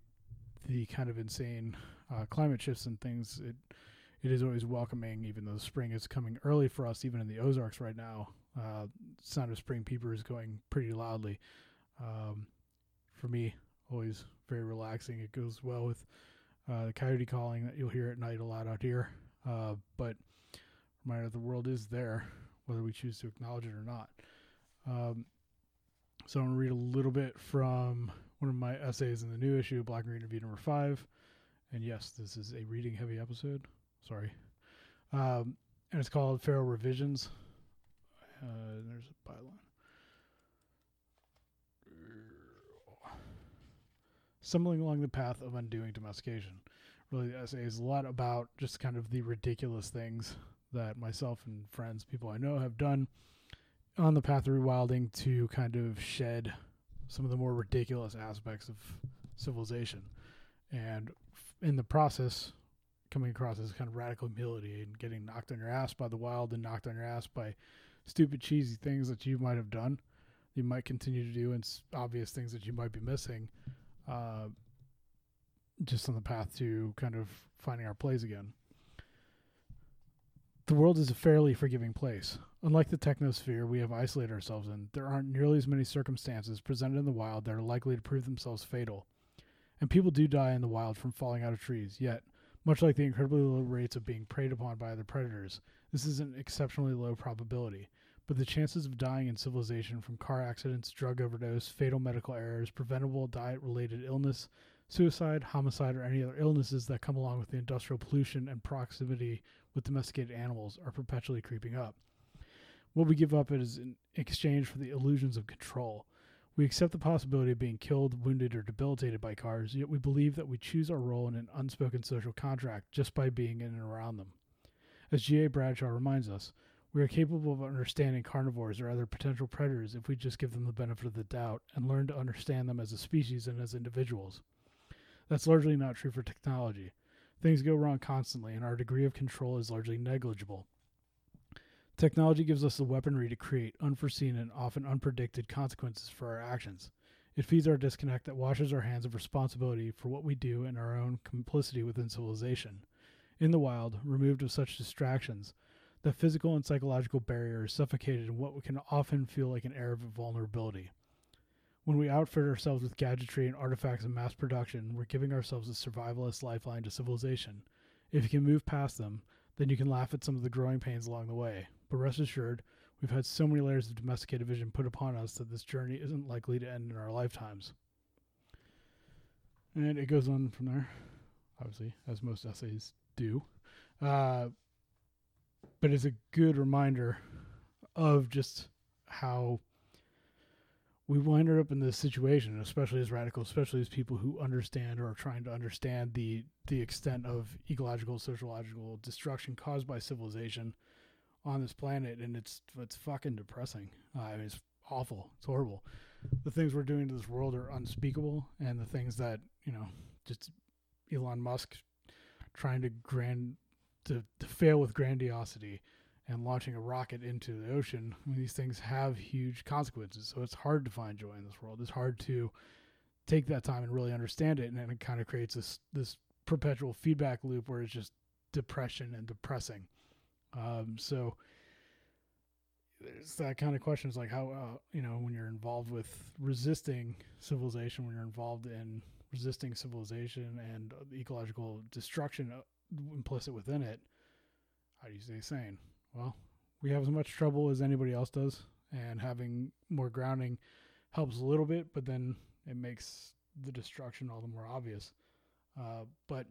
S1: the kind of insane uh, climate shifts and things, it it is always welcoming, even though spring is coming early for us, even in the Ozarks right now. Uh, sound of spring peeper is going pretty loudly. Um, for me, always very relaxing. It goes well with uh, the coyote calling that you'll hear at night a lot out here. Uh, but reminder the world is there, whether we choose to acknowledge it or not. Um, so I'm going to read a little bit from one of my essays in the new issue, Black and Green Review number five. And yes, this is a reading heavy episode. Sorry. Um, and it's called Feral Revisions. Uh, there's a byline. Stumbling along the path of undoing domestication. really the essay is a lot about just kind of the ridiculous things that myself and friends, people I know, have done on the path of rewilding to kind of shed some of the more ridiculous aspects of civilization, and in the process, coming across as kind of radical humility and getting knocked on your ass by the wild and knocked on your ass by stupid, cheesy things that you might have done, you might continue to do, and obvious things that you might be missing. Uh, just on the path to kind of finding our place again. The world is a fairly forgiving place. Unlike the technosphere we have isolated ourselves in, there aren't nearly as many circumstances presented in the wild that are likely to prove themselves fatal. And people do die in the wild from falling out of trees, yet, much like the incredibly low rates of being preyed upon by other predators, this is an exceptionally low probability. But the chances of dying in civilization from car accidents, drug overdose, fatal medical errors, preventable diet related illness, suicide, homicide, or any other illnesses that come along with the industrial pollution and proximity with domesticated animals are perpetually creeping up. What we give up is in exchange for the illusions of control. We accept the possibility of being killed, wounded, or debilitated by cars, yet we believe that we choose our role in an unspoken social contract just by being in and around them. As G.A. Bradshaw reminds us, we are capable of understanding carnivores or other potential predators if we just give them the benefit of the doubt and learn to understand them as a species and as individuals. That's largely not true for technology. Things go wrong constantly, and our degree of control is largely negligible. Technology gives us the weaponry to create unforeseen and often unpredicted consequences for our actions. It feeds our disconnect that washes our hands of responsibility for what we do and our own complicity within civilization. In the wild, removed of such distractions, the physical and psychological barrier is suffocated in what can often feel like an air of vulnerability. When we outfit ourselves with gadgetry and artifacts of mass production, we're giving ourselves a survivalist lifeline to civilization. If you can move past them, then you can laugh at some of the growing pains along the way. But rest assured, we've had so many layers of domesticated vision put upon us that this journey isn't likely to end in our lifetimes. And it goes on from there, obviously, as most essays do. Uh, but it's a good reminder of just how we wind up in this situation, especially as radicals, especially as people who understand or are trying to understand the the extent of ecological, sociological destruction caused by civilization on this planet, and it's it's fucking depressing. Uh, I mean, it's awful. It's horrible. The things we're doing to this world are unspeakable, and the things that you know, just Elon Musk trying to grand to, to fail with grandiosity and launching a rocket into the ocean, I mean, these things have huge consequences. So it's hard to find joy in this world. It's hard to take that time and really understand it, and then it kind of creates this this perpetual feedback loop where it's just depression and depressing. Um, so it's that kind of question is like how uh, you know when you're involved with resisting civilization, when you're involved in resisting civilization and ecological destruction uh, implicit within it. How do you stay sane? well, we have as much trouble as anybody else does, and having more grounding helps a little bit, but then it makes the destruction all the more obvious. Uh, but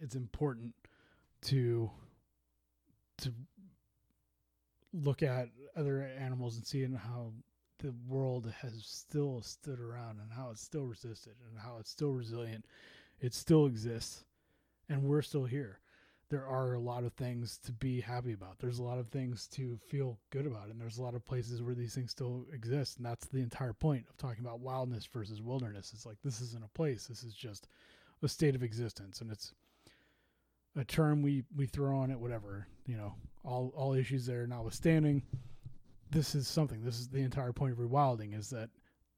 S1: it's important to to look at other animals and seeing how the world has still stood around and how it's still resisted and how it's still resilient. It still exists, and we're still here there are a lot of things to be happy about. There's a lot of things to feel good about, and there's a lot of places where these things still exist. And that's the entire point of talking about wildness versus wilderness. It's like this isn't a place. This is just a state of existence, and it's a term we we throw on it. Whatever you know, all all issues there notwithstanding, this is something. This is the entire point of rewilding is that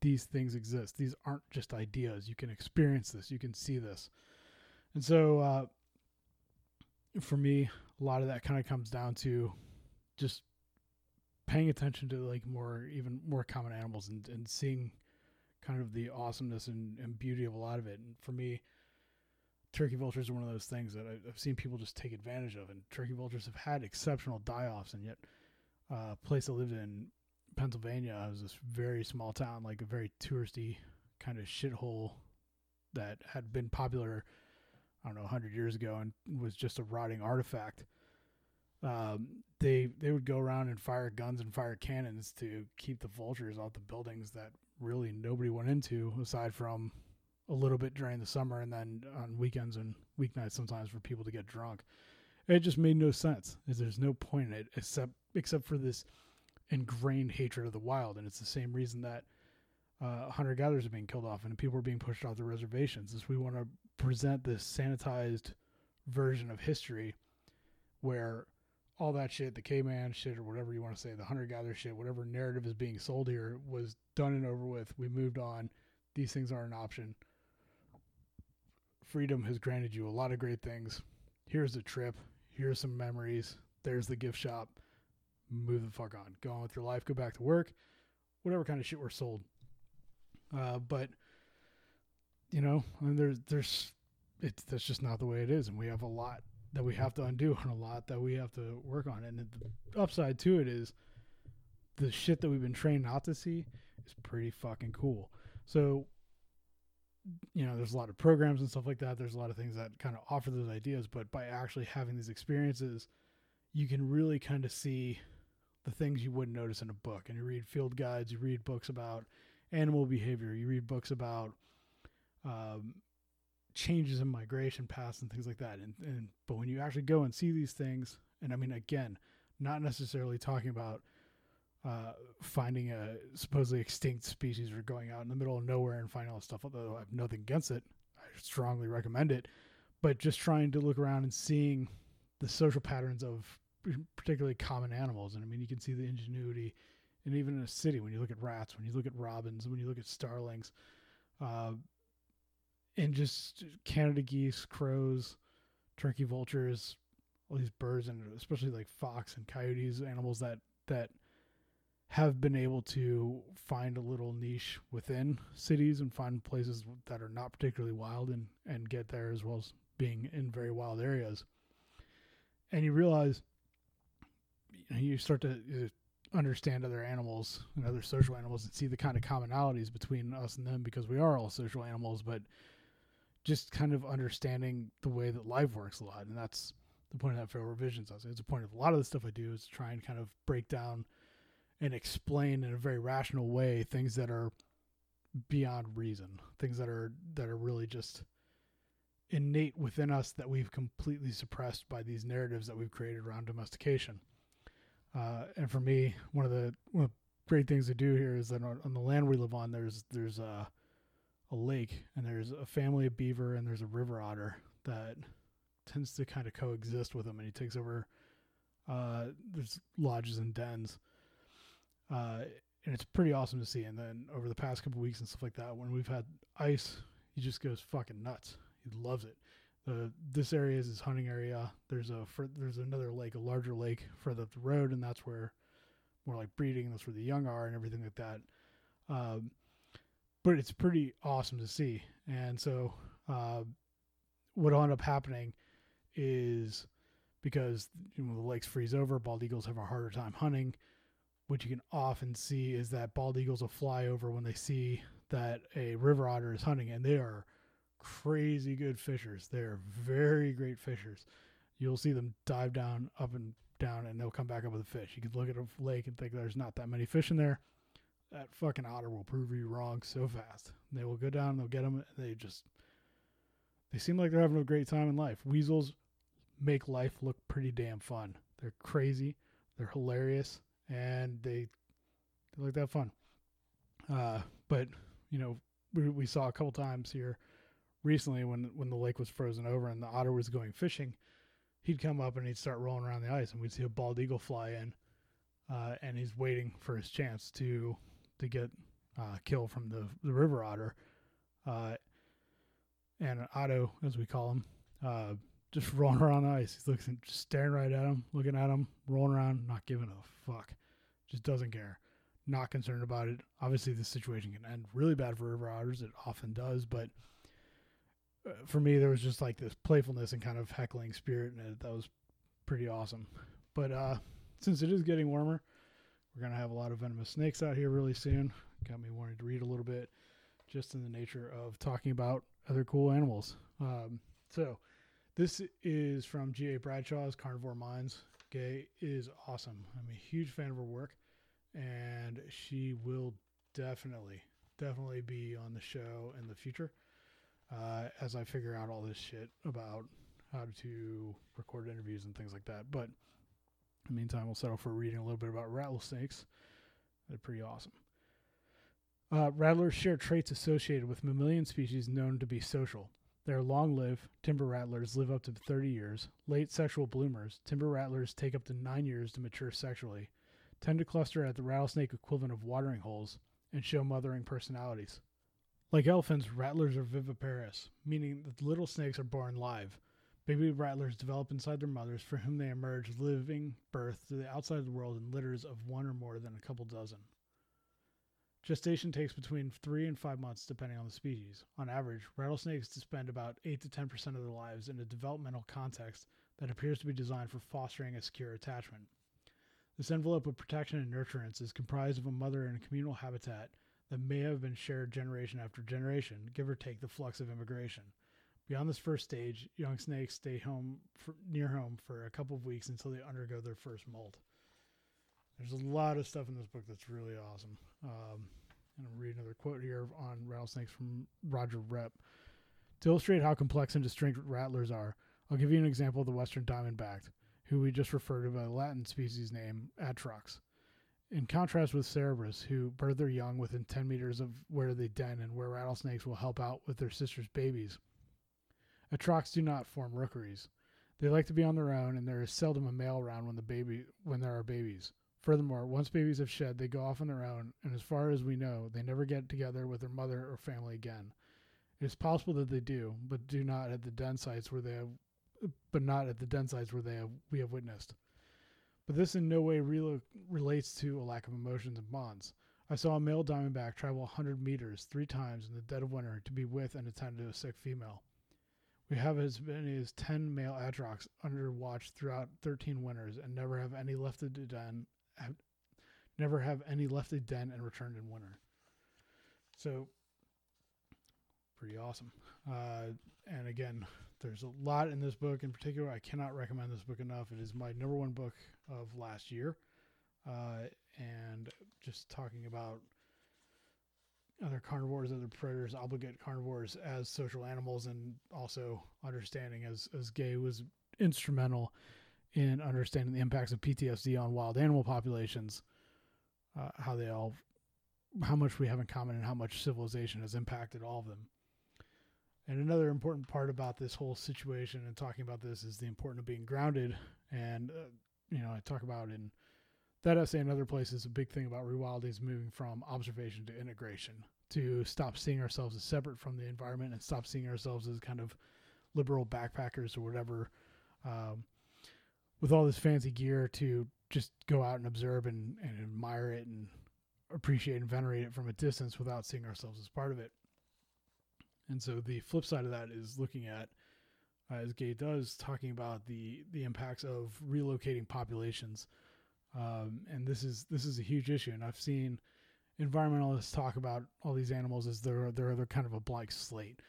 S1: these things exist. These aren't just ideas. You can experience this. You can see this, and so. Uh, for me, a lot of that kind of comes down to just paying attention to like more even more common animals and, and seeing kind of the awesomeness and, and beauty of a lot of it. And for me, turkey vultures are one of those things that I've seen people just take advantage of. And turkey vultures have had exceptional die-offs, and yet uh, place I lived in, Pennsylvania, was this very small town, like a very touristy kind of shithole that had been popular I don't know, 100 years ago and was just a rotting artifact. Um, they they would go around and fire guns and fire cannons to keep the vultures off the buildings that really nobody went into aside from a little bit during the summer and then on weekends and weeknights sometimes for people to get drunk. It just made no sense. There's no point in it except except for this ingrained hatred of the wild, and it's the same reason that uh, hunter gatherers are being killed off and people are being pushed off the reservations. Is we want to present this sanitized version of history where all that shit, the caveman shit, or whatever you want to say, the hunter gatherer shit, whatever narrative is being sold here was done and over with. We moved on. These things aren't an option. Freedom has granted you a lot of great things. Here's the trip. Here's some memories. There's the gift shop. Move the fuck on. Go on with your life. Go back to work. Whatever kind of shit we're sold. Uh, but you know, mean, there's there's it's that's just not the way it is, and we have a lot that we have to undo and a lot that we have to work on. And the upside to it is the shit that we've been trained not to see is pretty fucking cool. So, you know, there's a lot of programs and stuff like that. There's a lot of things that kind of offer those ideas, but by actually having these experiences, you can really kind of see the things you wouldn't notice in a book. And you read field guides, you read books about animal behavior, you read books about um, changes in migration paths and things like that. And, and but when you actually go and see these things, and I mean again, not necessarily talking about uh, finding a supposedly extinct species or going out in the middle of nowhere and finding all this stuff. Although I have nothing against it, I strongly recommend it. But just trying to look around and seeing the social patterns of particularly common animals, and I mean you can see the ingenuity, and even in a city when you look at rats, when you look at robins, when you look at starlings. Uh, and just Canada geese, crows, turkey vultures, all these birds, and especially like fox and coyotes, animals that that have been able to find a little niche within cities and find places that are not particularly wild and and get there as well as being in very wild areas. And you realize you, start to understand other animals and other social animals and see the kind of commonalities between us and them because we are all social animals, but just kind of understanding the way that life works a lot. And that's the point of that Feral Revisions. It's the point of a lot of the stuff I do is to try and kind of break down and explain in a very rational way things that are beyond reason, things that are that are really just innate within us that we've completely suppressed by these narratives that we've created around domestication. Uh, and for me, one of the one of the great things to do here is that on, on the land we live on, there's there's a a lake and there's a family of beaver and there's a river otter that tends to kind of coexist with them and he takes over uh, there's lodges and dens uh, and it's pretty awesome to see. And then over the past couple weeks and stuff like that when we've had ice he just goes fucking nuts. He loves it. The this area is his hunting area. There's a for, there's another lake a larger lake further up the road and that's where more like breeding that's where the young are and everything like that. Um, but it's pretty awesome to see. And so, uh, what'll end up happening is because you know the lakes freeze over, bald eagles have a harder time hunting. What you can often see is that bald eagles will fly over when they see that a river otter is hunting, and they are crazy good fishers. They're very great fishers. You'll see them dive down, up and down, and they'll come back up with a fish. You can look at a lake and think there's not that many fish in there that fucking otter will prove you wrong so fast. They will go down, and they'll get them. They just, they seem like they're having a great time in life. Weasels make life look pretty damn fun. They're crazy, they're hilarious, and they, they like that fun. Uh, but you know, we, we saw a couple times here recently when when the lake was frozen over and the otter was going fishing. He'd come up and he'd start rolling around the ice, and we'd see a bald eagle fly in, uh, and he's waiting for his chance to to get uh, kill from the, the river otter. Uh, and Otto, as we call him, uh, just rolling around the ice. He's looking, just staring right at him, looking at him, rolling around, not giving a fuck. Just doesn't care. Not concerned about it. Obviously, this situation can end really bad for river otters. It often does, but uh, for me, there was just like this playfulness and kind of heckling spirit, and that was pretty awesome. But uh, since it is getting warmer, we're going to have a lot of venomous snakes out here really soon. Got me wanting to read a little bit just in the nature of talking about other cool animals. Um, so, this is from G.A. Bradshaw's Carnivore Minds. Gay is awesome. I'm a huge fan of her work, and she will definitely, definitely be on the show in the future. uh, as I figure out all this shit about how to record interviews and things like that. But the meantime, we'll settle for reading a little bit about rattlesnakes. They're pretty awesome. Uh, rattlers share traits associated with mammalian species known to be social. They are long lived. Timber rattlers live up to 30 years. Late sexual bloomers. Timber rattlers take up to nine years to mature sexually. Tend to cluster at the rattlesnake equivalent of watering holes and show mothering personalities. Like elephants, rattlers are viviparous, meaning that little snakes are born live. Baby rattlers develop inside their mothers, for whom they emerge living birth to the outside world in litters of one or more than a couple dozen. Gestation takes between three and five months, depending on the species. On average, rattlesnakes spend about 8 to 10% of their lives in a developmental context that appears to be designed for fostering a secure attachment. This envelope of protection and nurturance is comprised of a mother and a communal habitat that may have been shared generation after generation, give or take the flux of immigration. Beyond this first stage, young snakes stay home for, near home for a couple of weeks until they undergo their first molt. There's a lot of stuff in this book that's really awesome. Um, and I'll read another quote here on rattlesnakes from Roger Repp. To illustrate how complex and distinct rattlers are, I'll give you an example of the western diamondback, who we just referred to by the Latin species name Atrox. In contrast with Cerberus, who birth their young within 10 meters of where they den and where rattlesnakes will help out with their sister's babies, Atrox do not form rookeries. They like to be on their own, and there is seldom a male around when the baby when there are babies. Furthermore, once babies have shed, they go off on their own, and as far as we know, they never get together with their mother or family again. It is possible that they do, but do not at the den sites where they have, but not at the den sites where they have we have witnessed. But this in no way relates to a lack of emotions and bonds. I saw a male diamondback travel 100 meters three times in the dead of winter to be with and attend to a sick female. We have as many as 10 male atrox under watch throughout 13 winters and never have any left the den, have, never have any left the den and returned in winter. So, pretty awesome. Uh, and again, there's a lot in this book in particular. I cannot recommend this book enough. It is my number one book of last year. Uh, and just talking about other carnivores, other predators, obligate carnivores as social animals, and also understanding as, as Gay was instrumental in understanding the impacts of PTSD on wild animal populations, uh, how they all, how much we have in common, and how much civilization has impacted all of them. And another important part about this whole situation and talking about this is the importance of being grounded. And, uh, you know, I talk about in that essay and other places, a big thing about rewilding is moving from observation to integration, to stop seeing ourselves as separate from the environment and stop seeing ourselves as kind of liberal backpackers or whatever, um, with all this fancy gear to just go out and observe and, and admire it and appreciate and venerate it from a distance without seeing ourselves as part of it. And so the flip side of that is looking at, uh, as Gay does, talking about the the impacts of relocating populations. Um, and this is this is a huge issue. And I've seen environmentalists talk about all these animals as they're they're they're kind of a blank slate.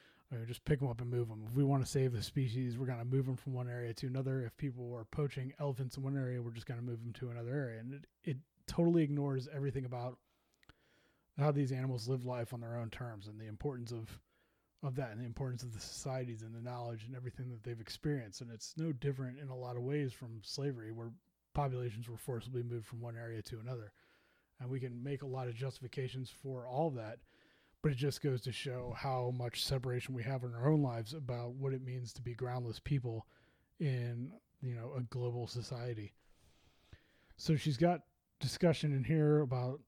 S1: just pick them up and move them. If we want to save the species, we're going to move them from one area to another. If people are poaching elephants in one area, we're just going to move them to another area. And it, it totally ignores everything about how these animals live life on their own terms and the importance of of that and the importance of the societies and the knowledge and everything that they've experienced. And it's no different in a lot of ways from slavery, where populations were forcibly moved from one area to another. And we can make a lot of justifications for all that, but it just goes to show how much separation we have in our own lives about what it means to be groundless people in, you know, a global society. So she's got discussion in here about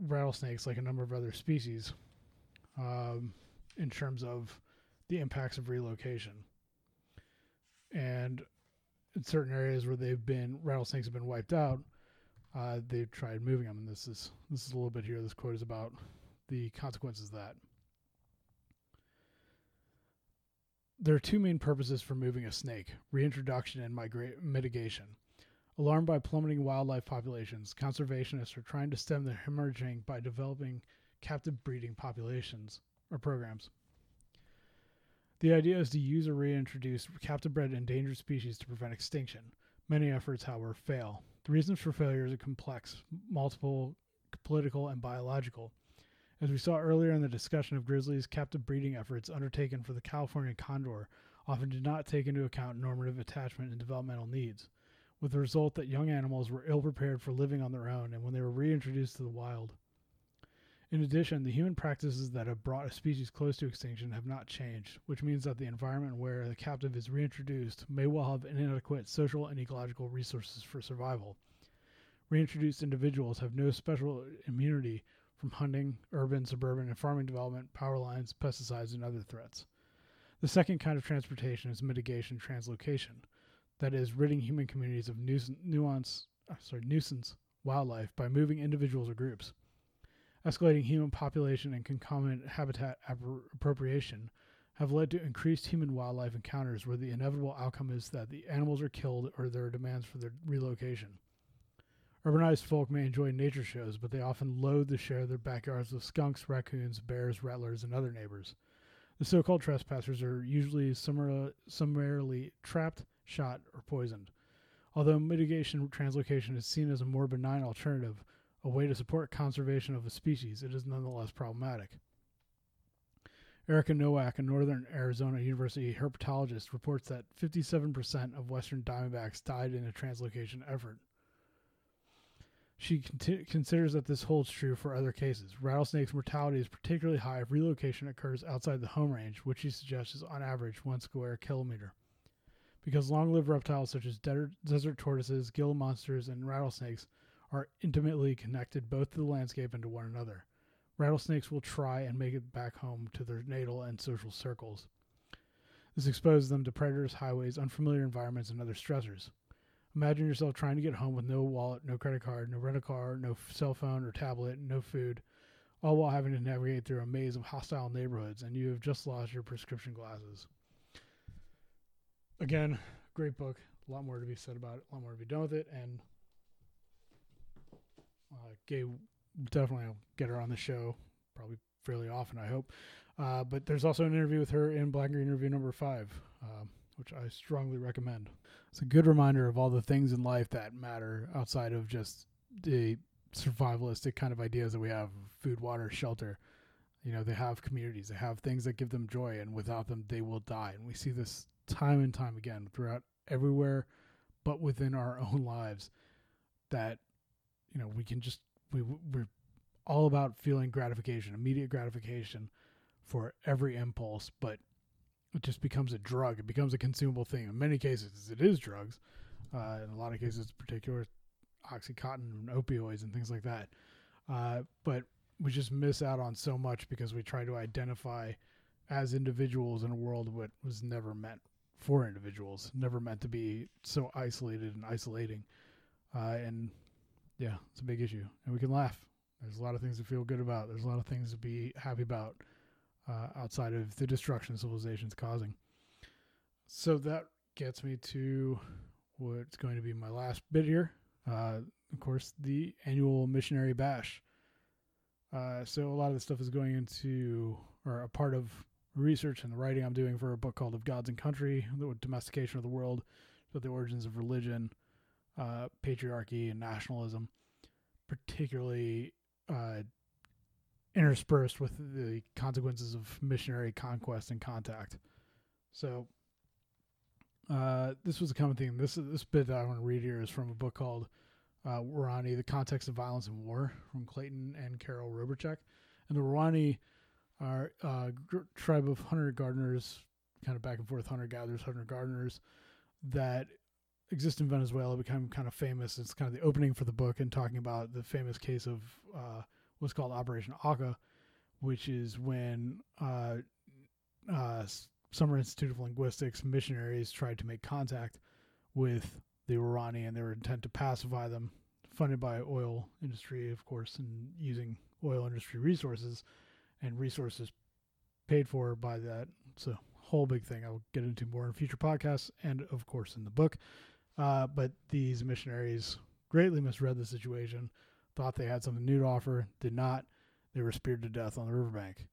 S1: rattlesnakes like a number of other species. Um, in terms of the impacts of relocation. And in certain areas where they've been rattlesnakes have been wiped out, uh, they've tried moving them. And this is this is a little bit here. This quote is about the consequences of that. There are two main purposes for moving a snake reintroduction and migra- mitigation. Alarmed by plummeting wildlife populations, conservationists are trying to stem the hemorrhaging by developing captive breeding populations or programs. The idea is to use or reintroduce captive bred endangered species to prevent extinction. Many efforts, however, fail. The reasons for failure are complex, multiple, political, and biological. As we saw earlier in the discussion of grizzlies, captive breeding efforts undertaken for the California condor often did not take into account normative attachment and developmental needs, with the result that young animals were ill prepared for living on their own and when they were reintroduced to the wild. In addition, the human practices that have brought a species close to extinction have not changed, which means that the environment where the captive is reintroduced may well have inadequate social and ecological resources for survival. Reintroduced individuals have no special immunity from hunting, urban, suburban, and farming development, power lines, pesticides, and other threats. The second kind of transportation is mitigation translocation, that is, ridding human communities of nuisance, nuance, uh, sorry, nuisance wildlife by moving individuals or groups. Escalating human population and concomitant habitat appropriation have led to increased human wildlife encounters where the inevitable outcome is that the animals are killed or there are demands for their relocation. Urbanized folk may enjoy nature shows, but they often loathe to share their backyards with skunks, raccoons, bears, rattlers, and other neighbors. The so called trespassers are usually summarily trapped, shot, or poisoned. Although mitigation translocation is seen as a more benign alternative, a way to support conservation of a species, it is nonetheless problematic. Erika Nowak, a Northern Arizona University herpetologist, reports that 57% of western diamondbacks died in a translocation effort. She considers that this holds true for other cases. Rattlesnakes' mortality is particularly high if relocation occurs outside the home range, which she suggests is on average one square kilometer. Because long lived reptiles such as desert tortoises, Gila monsters, and rattlesnakes are intimately connected both to the landscape and to one another. Rattlesnakes will try and make it back home to their natal and social circles. This exposes them to predators, highways, unfamiliar environments, and other stressors. Imagine yourself trying to get home with no wallet, no credit card, no rental car, no cell phone or tablet, no food, all while having to navigate through a maze of hostile neighborhoods, and you have just lost your prescription glasses. Again, great book. A lot more to be said about it, a lot more to be done with it, and uh, Gay definitely will get her on the show, probably fairly often, I hope. Uh, but there's also an interview with her in Black and Green Review number five. Um, which I strongly recommend. It's a good reminder of all the things in life that matter outside of just the survivalistic kind of ideas that we have food, water, shelter. You know, they have communities, they have things that give them joy, and without them, they will die. And we see this time and time again throughout everywhere, but within our own lives that, you know, we can just, we, we're all about feeling gratification, immediate gratification for every impulse, but it just becomes a drug. It becomes a consumable thing. In many cases, it is drugs. Uh, in a lot of cases, particular oxycontin and opioids and things like that. Uh, but we just miss out on so much because we try to identify as individuals in a world what was never meant for individuals, never meant to be so isolated and isolating. Uh, and yeah, it's a big issue. And we can laugh. There's a lot of things to feel good about. There's a lot of things to be happy about uh, outside of the destruction civilization's causing. So that gets me to what's going to be my last bit here. Uh, of course, the annual missionary bash. Uh, so a lot of this stuff is going into, or a part of research and the writing I'm doing for a book called Of Gods and Country, the domestication of the world, about the origins of religion, uh, patriarchy, and nationalism, particularly uh, interspersed with the consequences of missionary conquest and contact. So uh, this was a common theme. This this bit that I want to read here is from a book called uh, The Context of Violence and War from Clayton and Carol Robarchek. And the Waorani are a uh, tribe of hunter gardeners, kind of back and forth hunter gatherers, hunter gardeners that exist in Venezuela, become kind of famous. It's kind of the opening for the book and talking about the famous case of uh, what's called Operation Auca, which is when uh, uh, Summer Institute of Linguistics missionaries tried to make contact with the Waorani and they were intent to pacify them, funded by oil industry, of course, and using oil industry resources and resources paid for by that. A whole big thing. I'll get into more in future podcasts and, of course, in the book. Uh, but these missionaries greatly misread the situation thought they had something new to offer, did not. They were speared to death on the riverbank.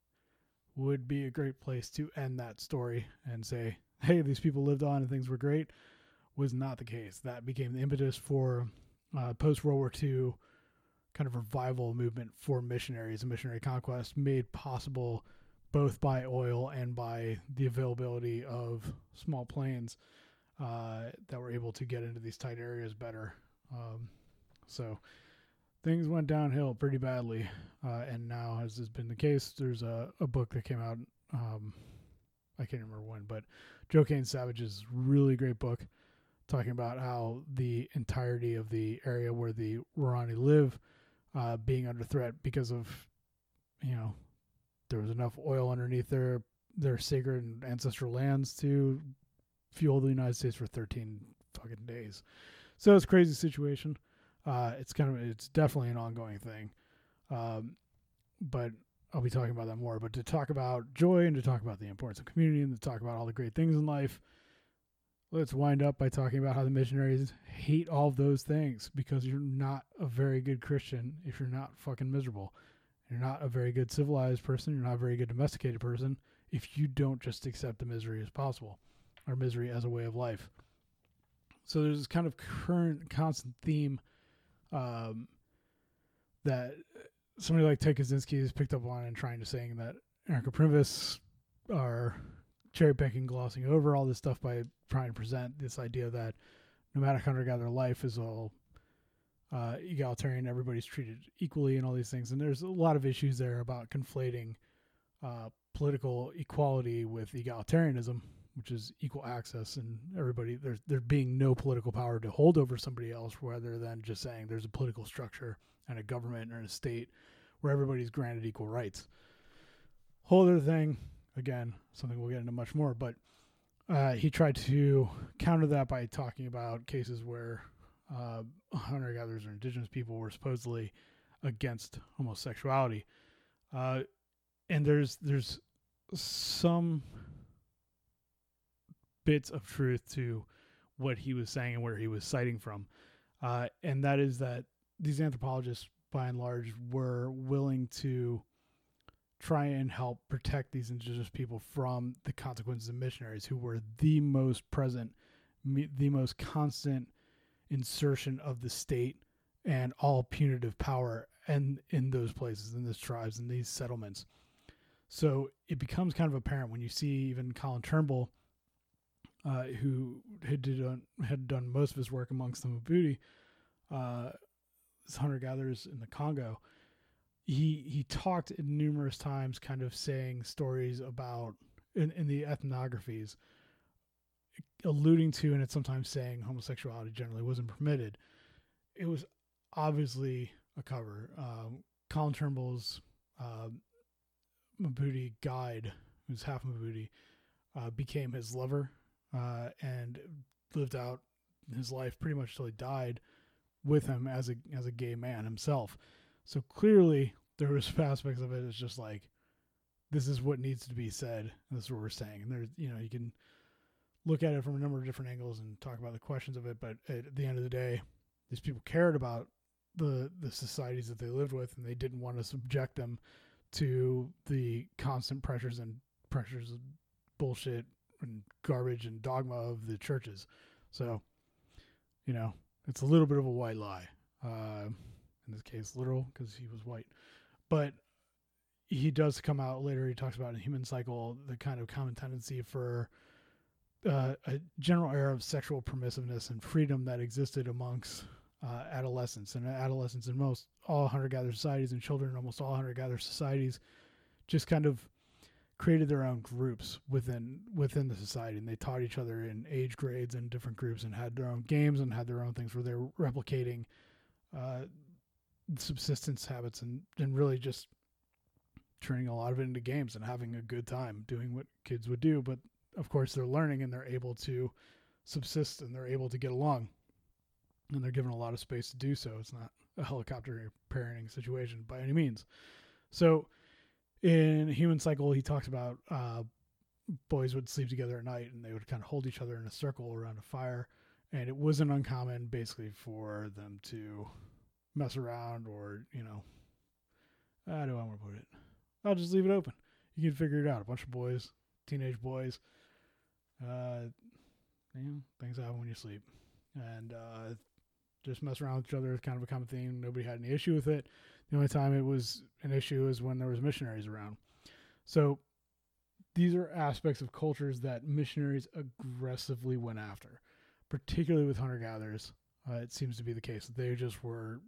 S1: Would be a great place to end that story and say, hey, these people lived on and things were great. Was not the case. That became the impetus for uh, post World War II kind of revival movement for missionaries and missionary conquest made possible both by oil and by the availability of small planes uh, that were able to get into these tight areas better. Um, so things went downhill pretty badly. Uh, and now, as has been the case, there's a, a book that came out. Um, I can't remember when, but Joe Kane Savage's really great book talking about how the entirety of the area where the Waorani live uh, being under threat because of, you know, there was enough oil underneath their their sacred and ancestral lands to fuel the United States for 13 fucking days. So it's a crazy situation. Uh, it's kind of it's definitely an ongoing thing, um, but I'll be talking about that more. But to talk about joy and to talk about the importance of community and to talk about all the great things in life, let's wind up by talking about how the missionaries hate all those things because you're not a very good Christian if you're not fucking miserable. You're not a very good civilized person. You're not a very good domesticated person if you don't just accept the misery as possible or misery as a way of life. So there's this kind of current, constant theme um, that somebody like Ted Kaczynski has picked up on and trying to saying that anarcho-primitivists are cherry picking, glossing over all this stuff by trying to present this idea that nomadic hunter gatherer life is all uh, egalitarian, everybody's treated equally, and all these things. And there's a lot of issues there about conflating uh, political equality with egalitarianism, which is equal access, and everybody there's there being no political power to hold over somebody else, rather than just saying there's a political structure and a government and a state where everybody's granted equal rights. Whole other thing, again, something we'll get into much more, but uh, he tried to counter that by talking about cases where uh, hunter gatherers or indigenous people were supposedly against homosexuality. Uh, and there's there's some bits of truth to what he was saying and where he was citing from. Uh, and that is that these anthropologists, by and large, were willing to try and help protect these indigenous people from the consequences of missionaries who were the most present, the most constant insertion of the state and all punitive power and in those places, in those tribes, in these settlements. So it becomes kind of apparent when you see even Colin Turnbull uh, who had done had done most of his work amongst the Mbuti, uh, hunter gatherers in the Congo. He he talked numerous times, kind of saying stories about in, in the ethnographies, alluding to and it's sometimes saying homosexuality generally wasn't permitted. It was obviously a cover. Um, Colin Turnbull's uh, Mbuti guide, who's half Mbuti, uh, became his lover uh, and lived out his life pretty much till he died with him as a as a gay man himself. So clearly there was aspects of it. It's just like this is what needs to be said. this is what we're saying. And there's you know you can look at it from a number of different angles and talk about the questions of it. But at the end of the day, these people cared about the the societies that they lived with, and they didn't want to subject them to the constant pressures and pressures of bullshit and garbage and dogma of the churches. So, you know, it's a little bit of a white lie. Uh, in this case, literal because he was white. But he does come out later. He talks about in Human Cycle the kind of common tendency for uh, a general era of sexual permissiveness and freedom that existed amongst uh, adolescents and adolescents in most all hunter gatherer societies and children in almost all hunter gatherer societies just kind of created their own groups within within the society and they taught each other in age grades and different groups and had their own games and had their own things where they're replicating uh, subsistence habits and, and really just turning a lot of it into games and having a good time doing what kids would do. But of course they're learning and they're able to subsist and they're able to get along. And they're given a lot of space to do so. It's not a helicopter parenting situation by any means. So in Human Cycle, he talks about uh, boys would sleep together at night and they would kind of hold each other in a circle around a fire. And it wasn't uncommon, basically, for them to mess around or, you know, how do I want to put it? I'll just leave it open. You can figure it out. A bunch of boys, teenage boys, uh, you know, things happen when you sleep. And uh, just mess around with each other is kind of a common thing. Nobody had any issue with it. The only time it was an issue is when there was missionaries around. So these are aspects of cultures that missionaries aggressively went after, particularly with hunter gatherers. Uh, it seems to be the case they just were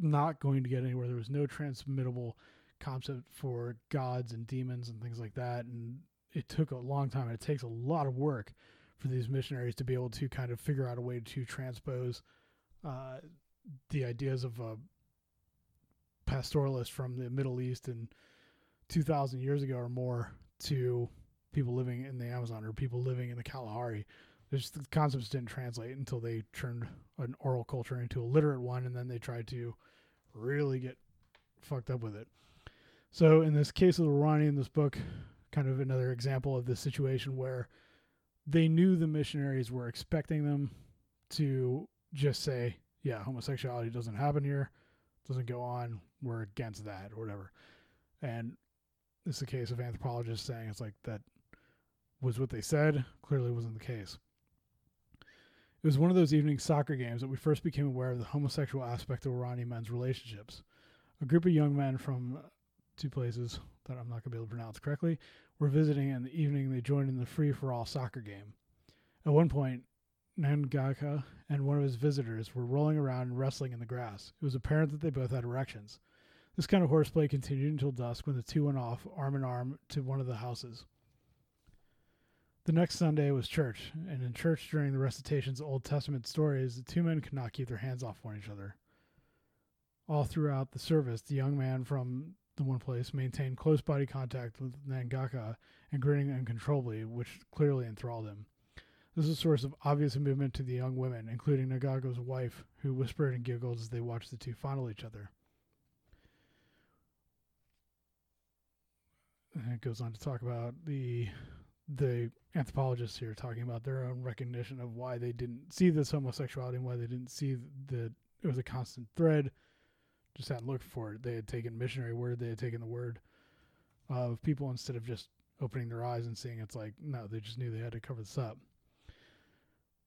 S1: not going to get anywhere. There was no transmittable concept for gods and demons and things like that. And it took a long time. and It takes a lot of work for these missionaries to be able to kind of figure out a way to transpose uh, the ideas of a pastoralist from the Middle East and 2,000 years ago or more to people living in the Amazon or people living in the Kalahari. There's the concepts didn't translate until they turned an oral culture into a literate one, and then they tried to really get fucked up with it. So in this case of the Waorani in this book, kind of another example of this situation where they knew the missionaries were expecting them to just say, yeah, homosexuality doesn't happen here, doesn't go on, we're against that or whatever. And it's a case of anthropologists saying it's like that was what they said, clearly wasn't the case. It was one of those evening soccer games that we first became aware of the homosexual aspect of Waorani men's relationships. A group of young men from two places that I'm not going to be able to pronounce correctly, were visiting, and the evening they joined in the free for all soccer game. At one point, Nangaka and one of his visitors were rolling around and wrestling in the grass. It was apparent that they both had erections. This kind of horseplay continued until dusk when the two went off, arm in arm, to one of the houses. The next Sunday was church, and in church during the recitations of Old Testament stories, the two men could not keep their hands off one another. All throughout the service, the young man from the one place, maintained close body contact with Nangaka and grinning uncontrollably, which clearly enthralled him. This was a source of obvious amusement to the young women, including Nangaka's wife, who whispered and giggled as they watched the two fondle each other. It goes on to talk about the the anthropologists here talking about their own recognition of why they didn't see this homosexuality and why they didn't see that it was a constant thread just hadn't looked for it. They had taken missionary word, they had taken the word of people instead of just opening their eyes and seeing it's like, no, they just knew they had to cover this up.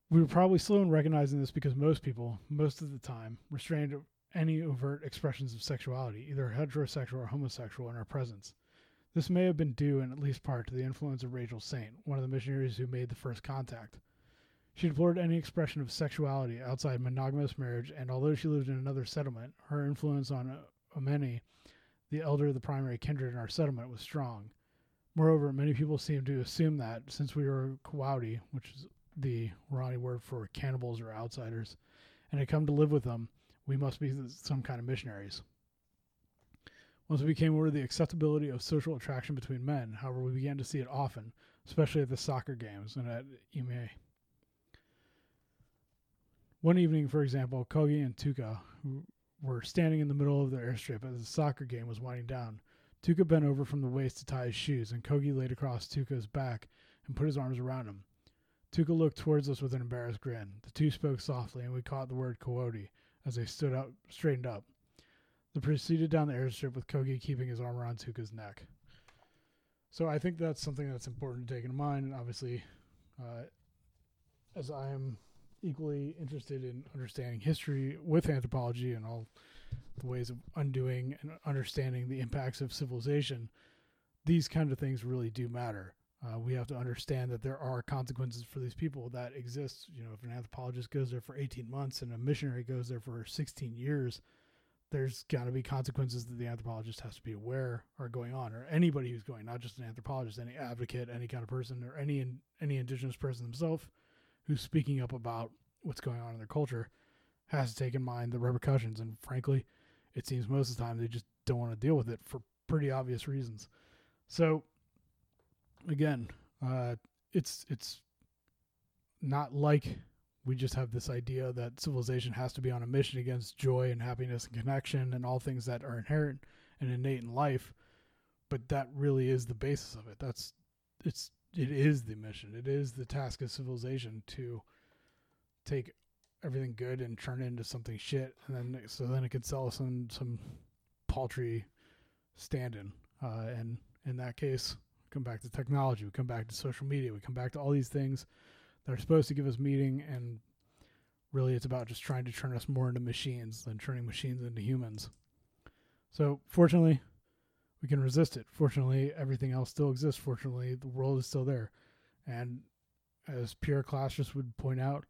S1: We were probably slow in recognizing this because most people, most of the time, restrained any overt expressions of sexuality, either heterosexual or homosexual, in our presence. This may have been due in at least part to the influence of Rachel Saint, one of the missionaries who made the first contact. She deplored any expression of sexuality outside monogamous marriage, and although she lived in another settlement, her influence on uh, Omeni, the elder of the primary kindred in our settlement, was strong. Moreover, many people seem to assume that since we were Kawauti, which is the Waorani word for cannibals or outsiders, and had come to live with them, we must be some kind of missionaries. Once we became aware of the acceptability of social attraction between men, however, we began to see it often, especially at the soccer games and at Ime. One evening, for example, Kogi and Tuka were standing in the middle of the airstrip as the soccer game was winding down. Tuka bent over from the waist to tie his shoes, and Kogi laid across Tuka's back and put his arms around him. Tuka looked towards us with an embarrassed grin. The two spoke softly, and we caught the word Coyote as they stood up, straightened up. They proceeded down the airstrip with Kogi keeping his arm around Tuka's neck. So I think that's something that's important to take in mind, and obviously, uh, as I am equally interested in understanding history with anthropology and all the ways of undoing and understanding the impacts of civilization, these kind of things really do matter. Uh, we have to understand that there are consequences for these people that exist. You know, if an anthropologist goes there for 18 months and a missionary goes there for 16 years, there's got to be consequences that the anthropologist has to be aware are going on, or anybody who's going, not just an anthropologist, any advocate, any kind of person, or any any indigenous person themselves who's speaking up about what's going on in their culture has to take in mind the repercussions. And frankly, it seems most of the time they just don't want to deal with it for pretty obvious reasons. So again, uh, it's it's not like we just have this idea that civilization has to be on a mission against joy and happiness and connection and all things that are inherent and innate in life but that really is the basis of it that's it's it is the mission. It is the task of civilization to take everything good and turn it into something shit, and then so then it could sell some some paltry stand-in. Uh, and in that case, come back to technology. We come back to social media. We come back to all these things that are supposed to give us meaning and really it's about just trying to turn us more into machines than turning machines into humans. So fortunately, we can resist it. Fortunately, everything else still exists. Fortunately, the world is still there. And as Pierre Clastres would point out,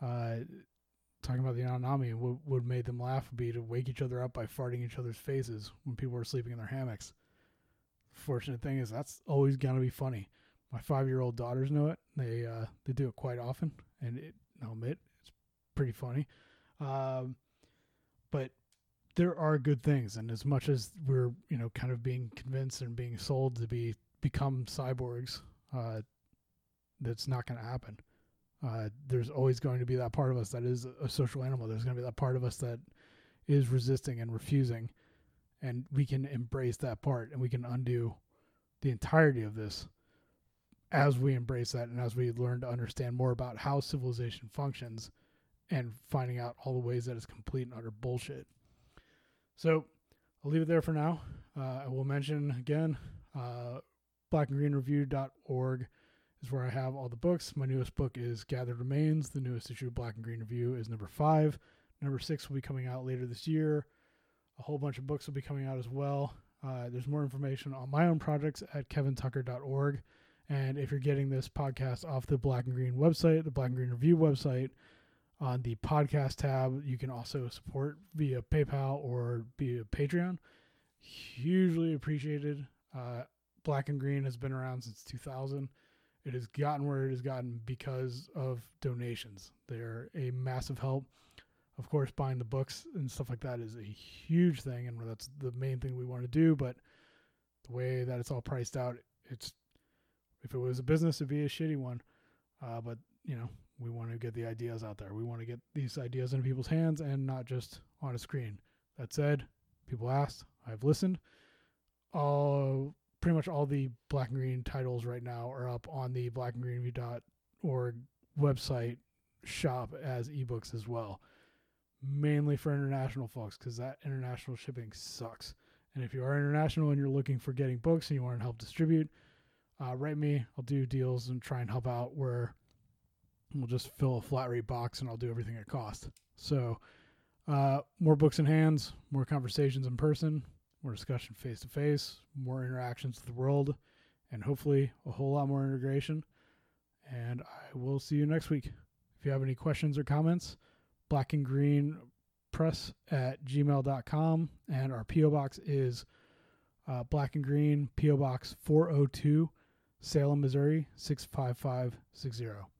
S1: uh, talking about the Anunnaki, what, what made them laugh would be to wake each other up by farting each other's faces when people were sleeping in their hammocks. Fortunate thing is that's always gonna be funny. My five year old daughters know it. They uh, they do it quite often, and it, I'll admit it's pretty funny. Um, but there are good things, and as much as we're you know kind of being convinced and being sold to be become cyborgs, uh, that's not going to happen. Uh, there's always going to be that part of us that is a social animal. There's going to be that part of us that is resisting and refusing, and we can embrace that part and we can undo the entirety of this as we embrace that and as we learn to understand more about how civilization functions and finding out all the ways that it's complete and utter bullshit. So I'll leave it there for now. Uh, I will mention again uh, blackandgreenreview.org is where I have all the books. My newest book is Gathered Remains. The newest issue of Black and Green Review is number five. Number six will be coming out later this year. A whole bunch of books will be coming out as well. Uh, there's more information on my own projects at kevintucker.org. And if you're getting this podcast off the Black and Green website, the Black and Green Review website, on the podcast tab, you can also support via PayPal or via Patreon. Hugely appreciated. Uh, Black and Green has been around since 2000. It has gotten where it has gotten because of donations. They're a massive help. Of course, buying the books and stuff like that is a huge thing, and that's the main thing we want to do. But the way that it's all priced out, it's if it was a business, it'd be a shitty one. Uh, but you know, we want to get the ideas out there. We want to get these ideas in people's hands and not just on a screen. That said, people asked, I've listened. All pretty much all the black and green titles right now are up on the black and blackandgreenreview.org website shop as ebooks as well. Mainly for international folks because that international shipping sucks. And if you are international and you're looking for getting books and you want to help distribute, uh, write me. I'll do deals and try and help out where we'll just fill a flat rate box and I'll do everything at cost. So, uh, more books in hands, more conversations in person, more discussion face to face, more interactions with the world, and hopefully a whole lot more integration. And I will see you next week. If you have any questions or comments, black and green press at gmail.com. And our P.O. Box is uh, black and green P.O. Box 402, Salem, Missouri 65560.